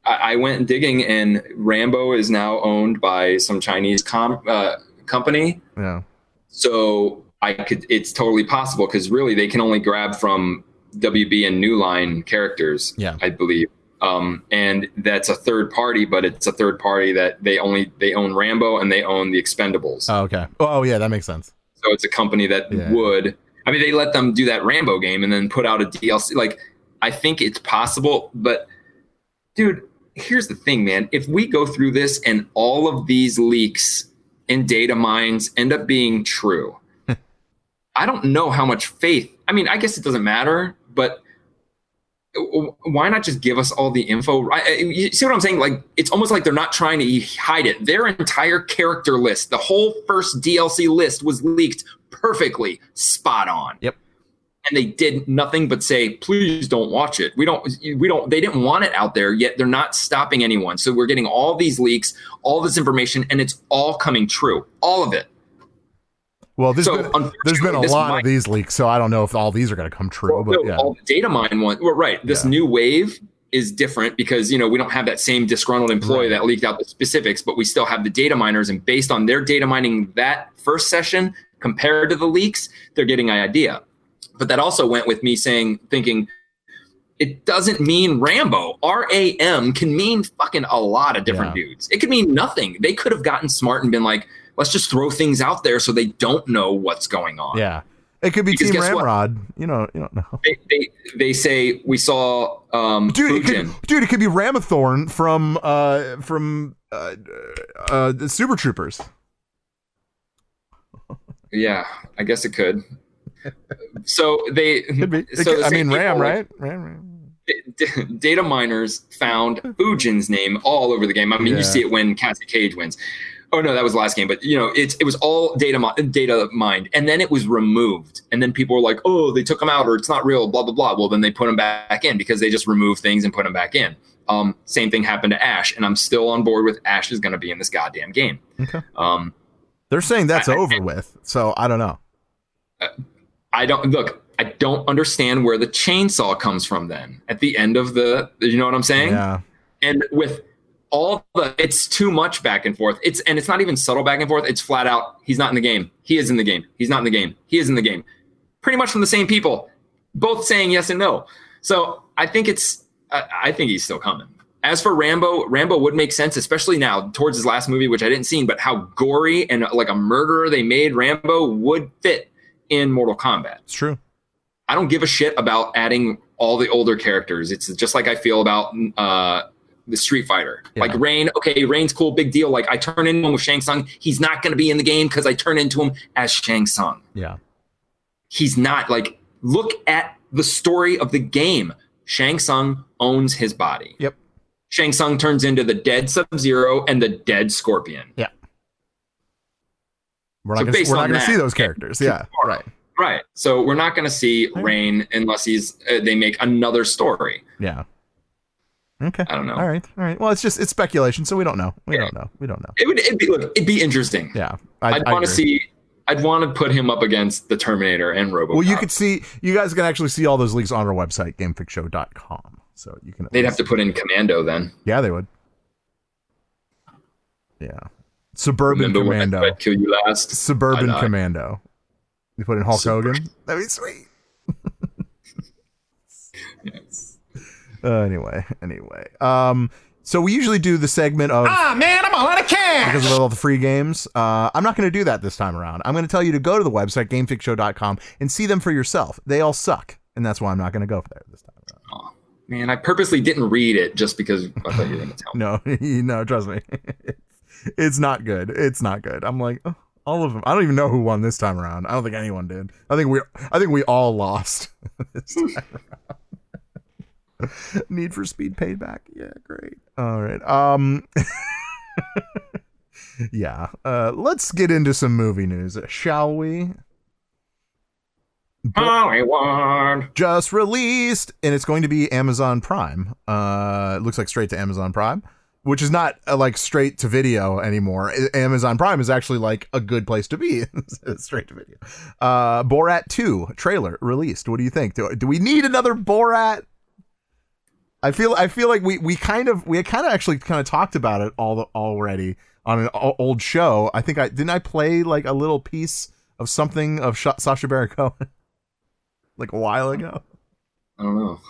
I, I went digging, and Rambo is now owned by some Chinese com- uh, company. Yeah. So I could. It's totally possible because really they can only grab from WB and New Line characters. Yeah. I believe. Um, and that's a third party, but it's a third party that they only they own Rambo and they own the Expendables. Oh, okay. Oh, yeah, that makes sense. So it's a company that Yeah. would. I mean, they let them do that Rambo game and then put out a DLC. Like, I think it's possible, but dude, here's the thing, man. If we go through this and all of these leaks and data mines end up being true, I don't know how much faith. I mean, I guess it doesn't matter, but why not just give us all the info? You see what I'm saying? Like, it's almost like they're not trying to hide it. Their entire character list, the whole first DLC list, was leaked perfectly, spot on. Yep. And they did nothing but say, "Please don't watch it. We don't. We don't. They didn't want it out there yet. They're not stopping anyone. So we're getting all these leaks, all this information, and it's all coming true, all of it. Well, there's So, been, there's been a lot might- of these leaks, so I don't know if all these are going to come true. Well, but no, yeah, all the data mine one. Well, right. This Yeah. new wave is different because you know we don't have that same disgruntled employee Right. that leaked out the specifics, but we still have the data miners, and based on their data mining that first session compared to the leaks, they're getting an idea. But that also went with me saying, thinking. It doesn't mean Rambo. R A M can mean fucking a lot of different Yeah. dudes. It could mean nothing. They could have gotten smart and been like, let's just throw things out there so they don't know what's going on. yeah, it could be Because Team guess what? Ramrod. You know, you don't know, They, they, they say we saw um, dude. It could, dude, it could be Ramathorn from uh from uh, uh the Super Troopers. Yeah, I guess it could. So they, Could be. So could- I mean, Ram, people, right? Ram, Ram. data miners found Fujin's name all over the game. I mean, Yeah. you see it when Cassie Cage wins. Oh no, that was the last game, but you know, it's it was all data mi- data mined, and then it was removed, and then people were like, "Oh, they took them out, or it's not real." Blah blah blah. Well, then they put them back in because they just removed things and put them back in. Um, same thing happened to Ash, and I'm still on board with Ash is going to be in this goddamn game. Okay. Um, They're saying that's I- I- over with, so I don't know. I don't look. I don't understand where the chainsaw comes from. Then at the end of the, you know what I'm saying? Yeah, And with all the, it's too much back and forth. It's and it's not even subtle back and forth. It's flat out. He's not in the game. He is in the game. He's not in the game. He is in the game. Pretty much from the same people, both saying yes and no. So I think it's. I, I think he's still coming. As for Rambo, Rambo would make sense, especially now towards his last movie, which I didn't see, but how gory and like a murderer they made Rambo would fit in Mortal Kombat. it's true. I don't give a shit about adding all the older characters. It's just like I feel about uh, the Street Fighter. Yeah. Like Rain, okay, Rain's cool, big deal. Like I turn into him with Shang Tsung. He's not going to be in the game because I turn into him as Shang Tsung. Yeah, He's not like look at the story of the game. Shang Tsung owns his body. Yep. Shang Tsung turns into the dead Sub Zero and the dead Scorpion. So gonna, we're not on going to that, see those characters. Yeah, right. Right. So we're not going to see. Rain unless he's uh, they make another story. Yeah, Okay. I don't know. All right. All right. Well, it's just it's speculation, so we don't know. We don't know. We don't know. It would it'd be look, it'd be interesting. Yeah. I, I, would want to see. I'd want to put him up against the Terminator and RoboCop. Well, you could see. You guys can actually see all those leaks on our website, GameFixShow.com. So you can. They'd have to put in Commando then. Yeah, they would. Yeah. Suburban Remember when I Commando. tried to kill you last? Suburban Commando. You put in Hulk Suburban. Hogan. That'd be sweet. Yes. Uh, anyway, anyway. Um, so we usually do the segment of Ah, man, I'm all out of cash. because of all the free games. Uh, I'm not going to do that this time around. I'm going to tell you to go to the website gamefixshow.com and see them for yourself. They all suck, and that's why I'm not going to go there this time around. Aw. Man, I purposely didn't read it just because I thought you were going to tell me. No, no, trust me, it's, it's not good. It's not good. I'm like oh, all of them. I don't even know who won this time around. I don't think anyone did. I think we, I think we all lost this time around. Need for Speed payback. Yeah, great. All right. Um. yeah. Uh. Let's get into some movie news, shall we? Hollywood. just released and it's going to be amazon prime uh it looks like straight to amazon prime which is not uh, like straight to video anymore I- amazon prime is actually like a good place to be straight to video uh borat 2 trailer released what do you think do, do we need another borat i feel i feel like we we kind of we kind of actually kind of talked about it all the, already on an old show i think i didn't i play like a little piece of something of Sha Sacha Baron Cohen like a while ago. I don't know.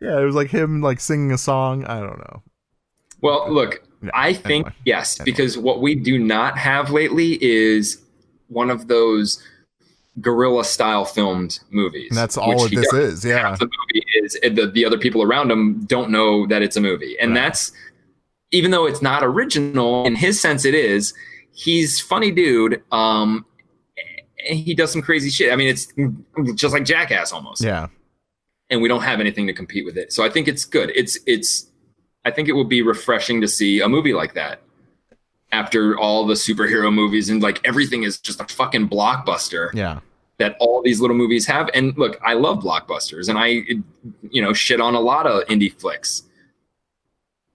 Yeah, it was like him like singing a song. I don't know. Well, look, Yeah, I think anyway. yes, Anyway. because what we do not have lately is one of those guerrilla style filmed movies. And that's all this does. is. Yeah. Half the movie is the, the other people around him don't know that it's a movie. And Right. that's even though it's not original in his sense it is, he's funny dude. Um he does some crazy shit. I mean, it's just like Jackass almost Yeah. and we don't have anything to compete with it. So I think it's good. It's it's I think it will be refreshing to see a movie like that after all the superhero movies and like everything is just a fucking blockbuster Yeah. that all these little movies have. And look, I love blockbusters and I you know shit on a lot of indie flicks.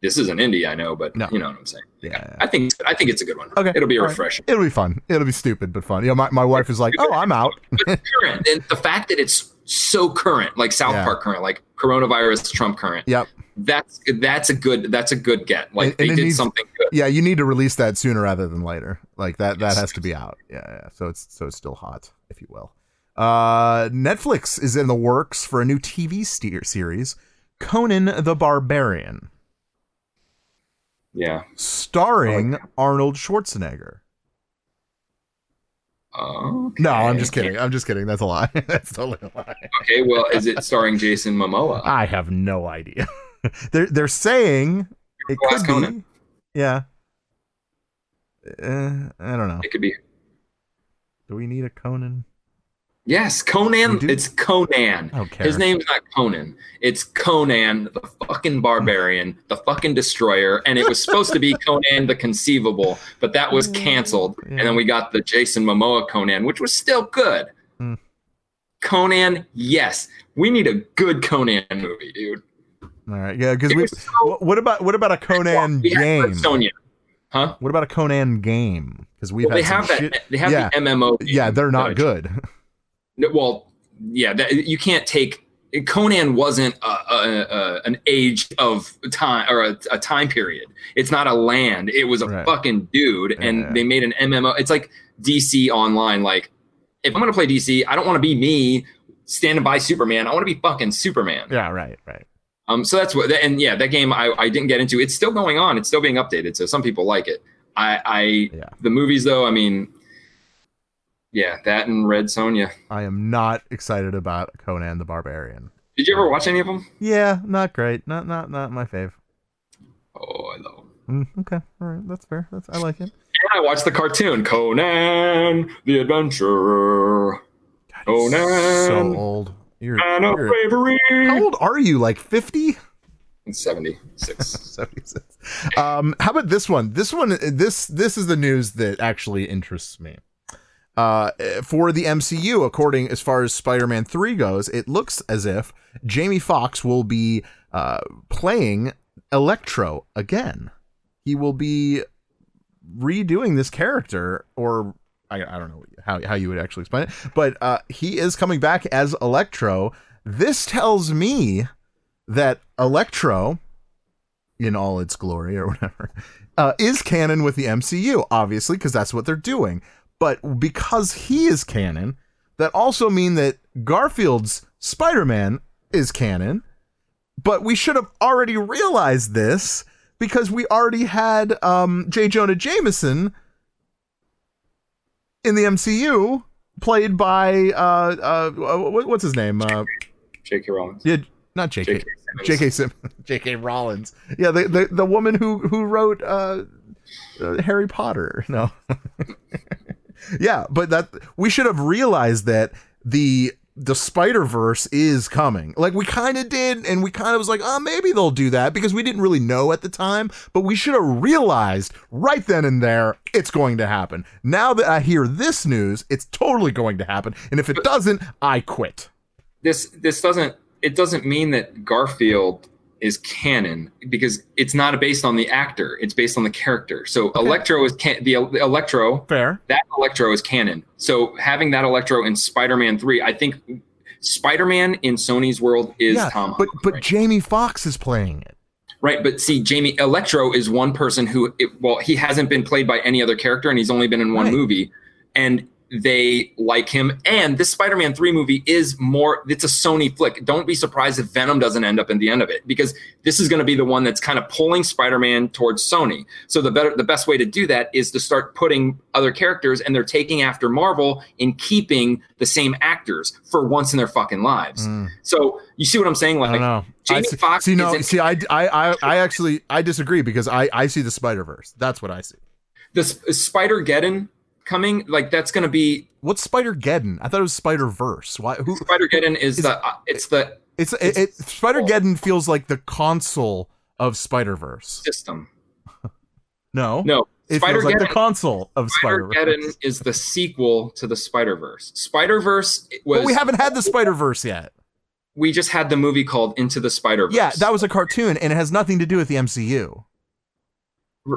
This is an indie, I know, but No. you know what I'm saying. Yeah. I think I think it's a good one. Okay. It'll be a All right. refreshing. It'll be fun. It'll be stupid but fun. You know, my, my wife is like, "Oh, I'm out." Current and the fact that it's so current, like South Yeah. Park current, like coronavirus Trump current. Yep. That's that's a good that's a good get. Like And- they and did needs- something good. Yeah, you need to release that sooner rather than later. Like that that has to be out. Yeah, yeah. So it's so it's still hot, if you will. Uh Netflix is in the works for a new TV steer series, Conan the Barbarian, Yeah. starring Arnold Schwarzenegger. Oh. No, I'm just kidding. I'm just kidding. That's a lie. That's totally a lie. Okay, well, is it starring Jason Momoa? I have no idea. they're they're saying it could be. Conan. Yeah. Uh, I don't know. It could be. Do we need a Conan? Yes, Conan. It's Conan. I. His name's not Conan. It's Conan, the fucking barbarian, the fucking destroyer, and it was supposed to be Conan the Conceivable, but that was canceled. And then we got the Jason Momoa Conan, which was still good. Hmm. Conan, yes, we need a good Conan movie, dude. All right. Yeah, because we. so- What about what about a Conan game? Sonja. Huh? What about a Conan game? Because we've Well, they have that. shit. They have yeah, the MMO. yeah, they're not uh, good. No, Well, yeah, that, you can't take Conan wasn't a, a, a, an age of time or a, a time period. It's not a land. It was a Right. fucking dude, and Yeah. they made an MMO. It's like DC Online. Like, if I'm gonna play DC, I don't want to be me standing by Superman. I want to be fucking Superman. Yeah, right, right. Um, so that's what. And yeah, that game I, I didn't get into. It's still going on. It's still being updated. So some people like it. I, I Yeah. the movies though. I mean, yeah, that and Red Sonja. I am not excited about Conan the Barbarian. Did you ever watch any of them? Yeah, not great. Not not not my fave. Oh, I love them. Mm, okay, all right, that's fair. That's I like it. And I watched the cartoon Conan the Adventurer. God, Conan. so old. You're, Man of you're bravery. how old are you? Like fifty? 76. 76. Um, how about this one? This one, this this is the news that actually interests me. Uh, for the MCU, according as far as Spider-Man Three goes, it looks as if Jamie Foxx will be uh, playing Electro again. He will be redoing this character, or I, I don't know how, how you would actually explain it, but uh, he is coming back as Electro. This tells me that Electro, in all its glory or whatever, uh, is canon with the MCU, obviously, because that's what they're doing. But because he is canon, that also mean that Garfield's Spider-Man is canon. But we should have already realized this because we already had um, J. Jonah Jameson in the MCU, played by uh, uh, what's his name? Uh, J.K. Rowling. yeah, not J.K. J.K. Simmons. J.K. Sim, J.K. Rollins. Yeah, the, the the woman who who wrote uh, uh, Harry Potter. No. yeah, but that we should have realized that the the Spider Verse is coming. Like we kind of did, and we kind of was like, oh, maybe they'll do that because we didn't really know at the time. But we should have realized right then and there it's going to happen. Now that I hear this news, it's totally going to happen. And if it doesn't, I quit. this this doesn't it doesn't mean that Garfield is canon because it's not based on the actor it's based on the character so electro is can- the, the electro Fair. that electro is canon so having that electro in spider-man 3 i think spider-man in sony's world is yeah, tom but Holland but right? Jamie Foxx is playing it. right but see jamie electro is one person who it, well he hasn't been played by any other character and he's only been in one Right. movie and they like him and this spider-man 3 movie is more it's a sony flick don't be surprised if venom doesn't end up in the end of it because this is going to be the one that's kind of pulling spider-man towards sony so the better the best way to do that is to start putting other characters and they're taking after marvel in keeping the same actors for once in their fucking lives so you see what i'm saying Mm. I know. Jamie I see, Foxx See, no, see, I, I, I, I actually, I disagree because I, I see the Spider Verse. That's what I see. the Sp- spider geddon coming like that's going to be What's Spider Geddon? I thought it was Spider Verse. Why? Who? spider geddon is, Is- the uh, it's the It's it, it Spider Geddon feels like the console of Spider Verse. system No, no it spider feels like the console of Spider geddon is the sequel to the spider verse spider verse was But we haven't had the Spider Verse yet. we just had the movie called into the spider verse Yeah, that was a cartoon, and it has nothing to do with the MCU.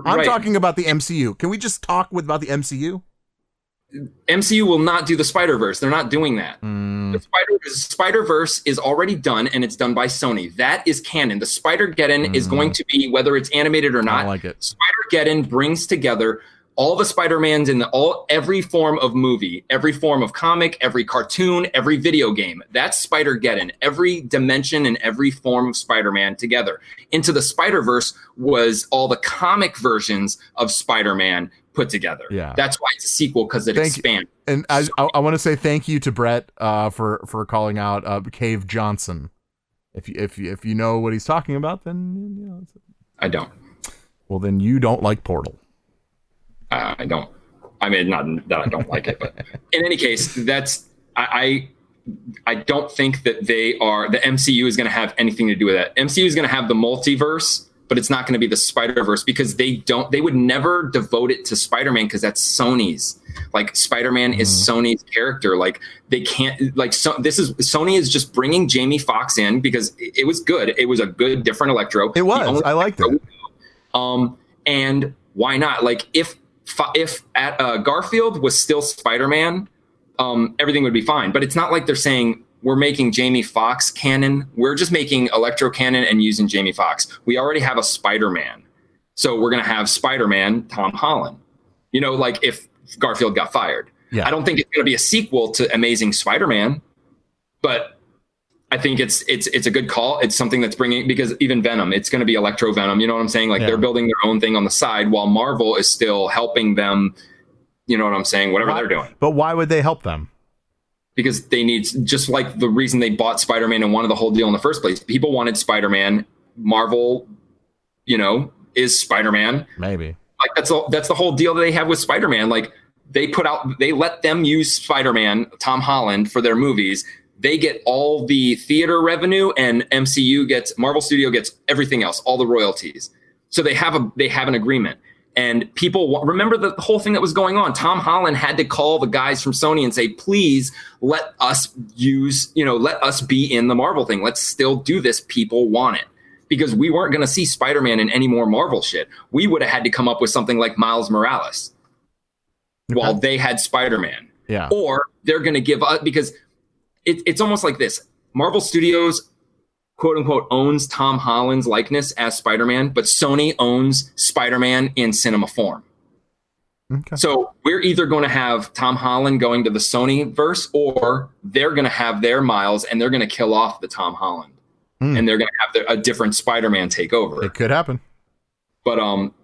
I'm talking about the MCU. Can we just talk with about the MCU? Mcu will not do the spider verse they're not doing that Hmm. The Spider Verse is already done, and it's done by Sony. That is canon. The Spider Geddon is Mhm. going to be whether it's animated or not. don't like it. Spider Geddon brings together all the Spider Mans in the all every form of movie, every form of comic, every cartoon, every video game. That's Spider Geddon. Every dimension and every form of Spider Man together. Into the Spider Verse was all the comic versions of Spider Man put together. Yeah. that's why it's a sequel because it Thank you. expands. And I, I, I want to say thank you to Brett uh, for for calling out uh, Cave Johnson. If you if you, if you know what he's talking about, then you know. I don't. Well, then you don't like Portal. Uh, I don't. I mean, not that I don't like it, but in any case, that's I. I, I don't think that they are the MCU is going to have anything to do with that. MCU is going to have the multiverse, but it's not going to be the Spider Verse because they don't. They would never devote it to Spider Man because that's Sony's. Like Spider Man is Sony's character. Like they can't. Like so, this is Sony is just bringing Jamie Foxx in because it, it was good. It was a good different Electro. It was. I liked it. um, and why not? Like if if at uh, Garfield was still Spider Man, um, everything would be fine. But it's not like they're saying we're making Jamie Foxx canon. We're just making Electro canon and using Jamie Foxx. We already have a Spider Man, so we're gonna have Spider Man Tom Holland. You know, like if Garfield got fired. Yeah. I don't think it's gonna be a sequel to Amazing Spider Man, but I think it's it's it's a good call. It's something that's bringing because even Venom, it's going to be Electro Venom. You know what I'm saying? Like Yeah. they're building their own thing on the side while Marvel is still helping them. You know what I'm saying? Whatever Why- they're doing But why would they help them? Because they need just like the reason they bought Spider-Man and wanted the whole deal in the first place. People wanted Spider-Man. Marvel, you know, is Spider-Man. Maybe. Like that's all. That's the whole deal that they have with Spider-Man. Like they put out, they let them use Spider-Man, Tom Holland, for their movies. They get all the theater revenue, and MCU gets Marvel Studio gets everything else, all the royalties. So they have a they have an agreement. And people remember the whole thing that was going on. Tom Holland had to call the guys from Sony and say, "Please let us use, you know, let us be in the Marvel thing. Let's still do this. People want it." because we weren't going to see Spider-Man in any more Marvel shit. We would have had to come up with something like Miles Morales while they had Spider-Man. Yeah. Or they're going to give up because it, it's almost like this. Marvel Studios quote unquote owns Tom Holland's likeness as Spider-Man, but Sony owns Spider-Man in cinema form. Okay. So we're either going to have Tom Holland going to the Sony verse, or they're going to have their Miles and they're going to kill off the Tom Holland, Hmm. and they're going to have their, a different Spider-Man take over. It could happen. But um,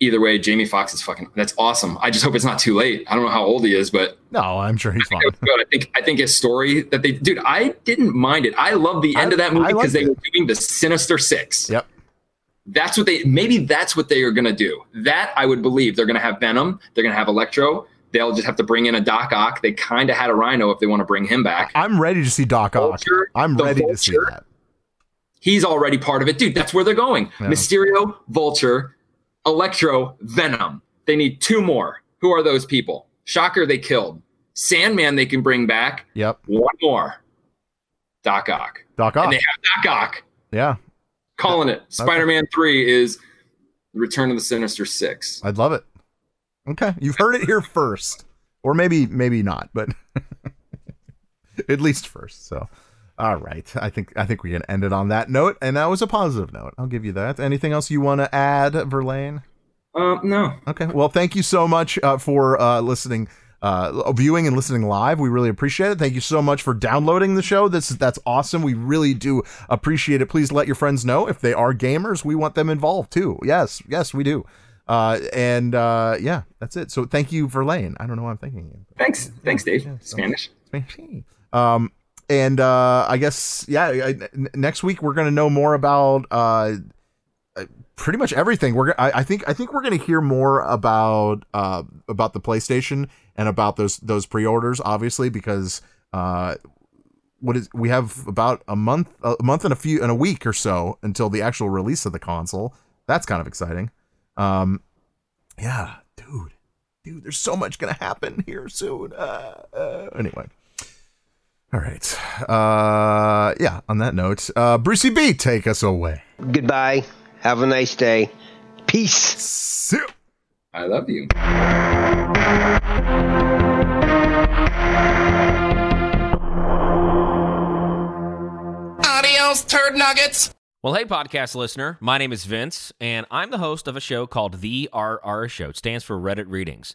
either way, Jamie Foxx is fucking. That's awesome. I just hope it's not too late. I don't know how old he is, but No, I'm sure he's fine. good. I think I think his story that they, dude, I didn't mind it. I love the end I- of that movie because they it. were doing the Sinister Six. Yep. That's what they maybe that's what they are gonna do. That I would believe they're gonna have Venom. They're gonna have Electro. They'll just have to bring in a Doc Ock. They kind of had a Rhino if they want to bring him back. I'm ready to see Doc Ock. Vulture, I'm the ready to see that. He's already part of it, dude. That's where they're going. Yeah. Mysterio, Vulture, Electro, Venom. They need two more. Who are those people? Shocker, they killed. Sandman, they can bring back. Yep. One more. Doc Ock. Doc And Ock. they have Doc Ock. Yeah. Calling it. Spider Man 3 is the Return of the Sinister Six. I'd love it. Okay. You've heard it here first. Or maybe maybe not, but at least first. So all right. I think I think we can end it on that note. And that was a positive note. I'll give you that. Anything else you want to add, Verlaine? Um, no. Okay. Well, thank you so much uh, for uh, listening, uh, viewing and listening live. We really appreciate it. Thank you so much for downloading the show. This that's awesome. We really do appreciate it. Please let your friends know if they are gamers. We want them involved too. Yes, yes, we do. Uh, and uh, yeah, that's it. So thank you, Verlaine. I don't know why I'm thinking you. Thanks. Thanks, Dave. Yeah, so- Spanish. Um, and uh, I guess yeah, I, n- next week we're gonna know more about uh, uh, pretty much everything. We're I, I think I think we're gonna hear more about uh about the PlayStation and about those those pre-orders, obviously, because uh. What is we have about a month a month and a few and a week or so until the actual release of the console. That's kind of exciting. Um yeah, dude. Dude, there's so much gonna happen here soon. Uh, uh, anyway. All right. Uh yeah, on that note, uh Brucey B, take us away. Goodbye. Have a nice day. Peace. See ya. I love you. Adios, turd nuggets. Well, hey, podcast listener. My name is Vince, and I'm the host of a show called The RR Show. It stands for Reddit Readings.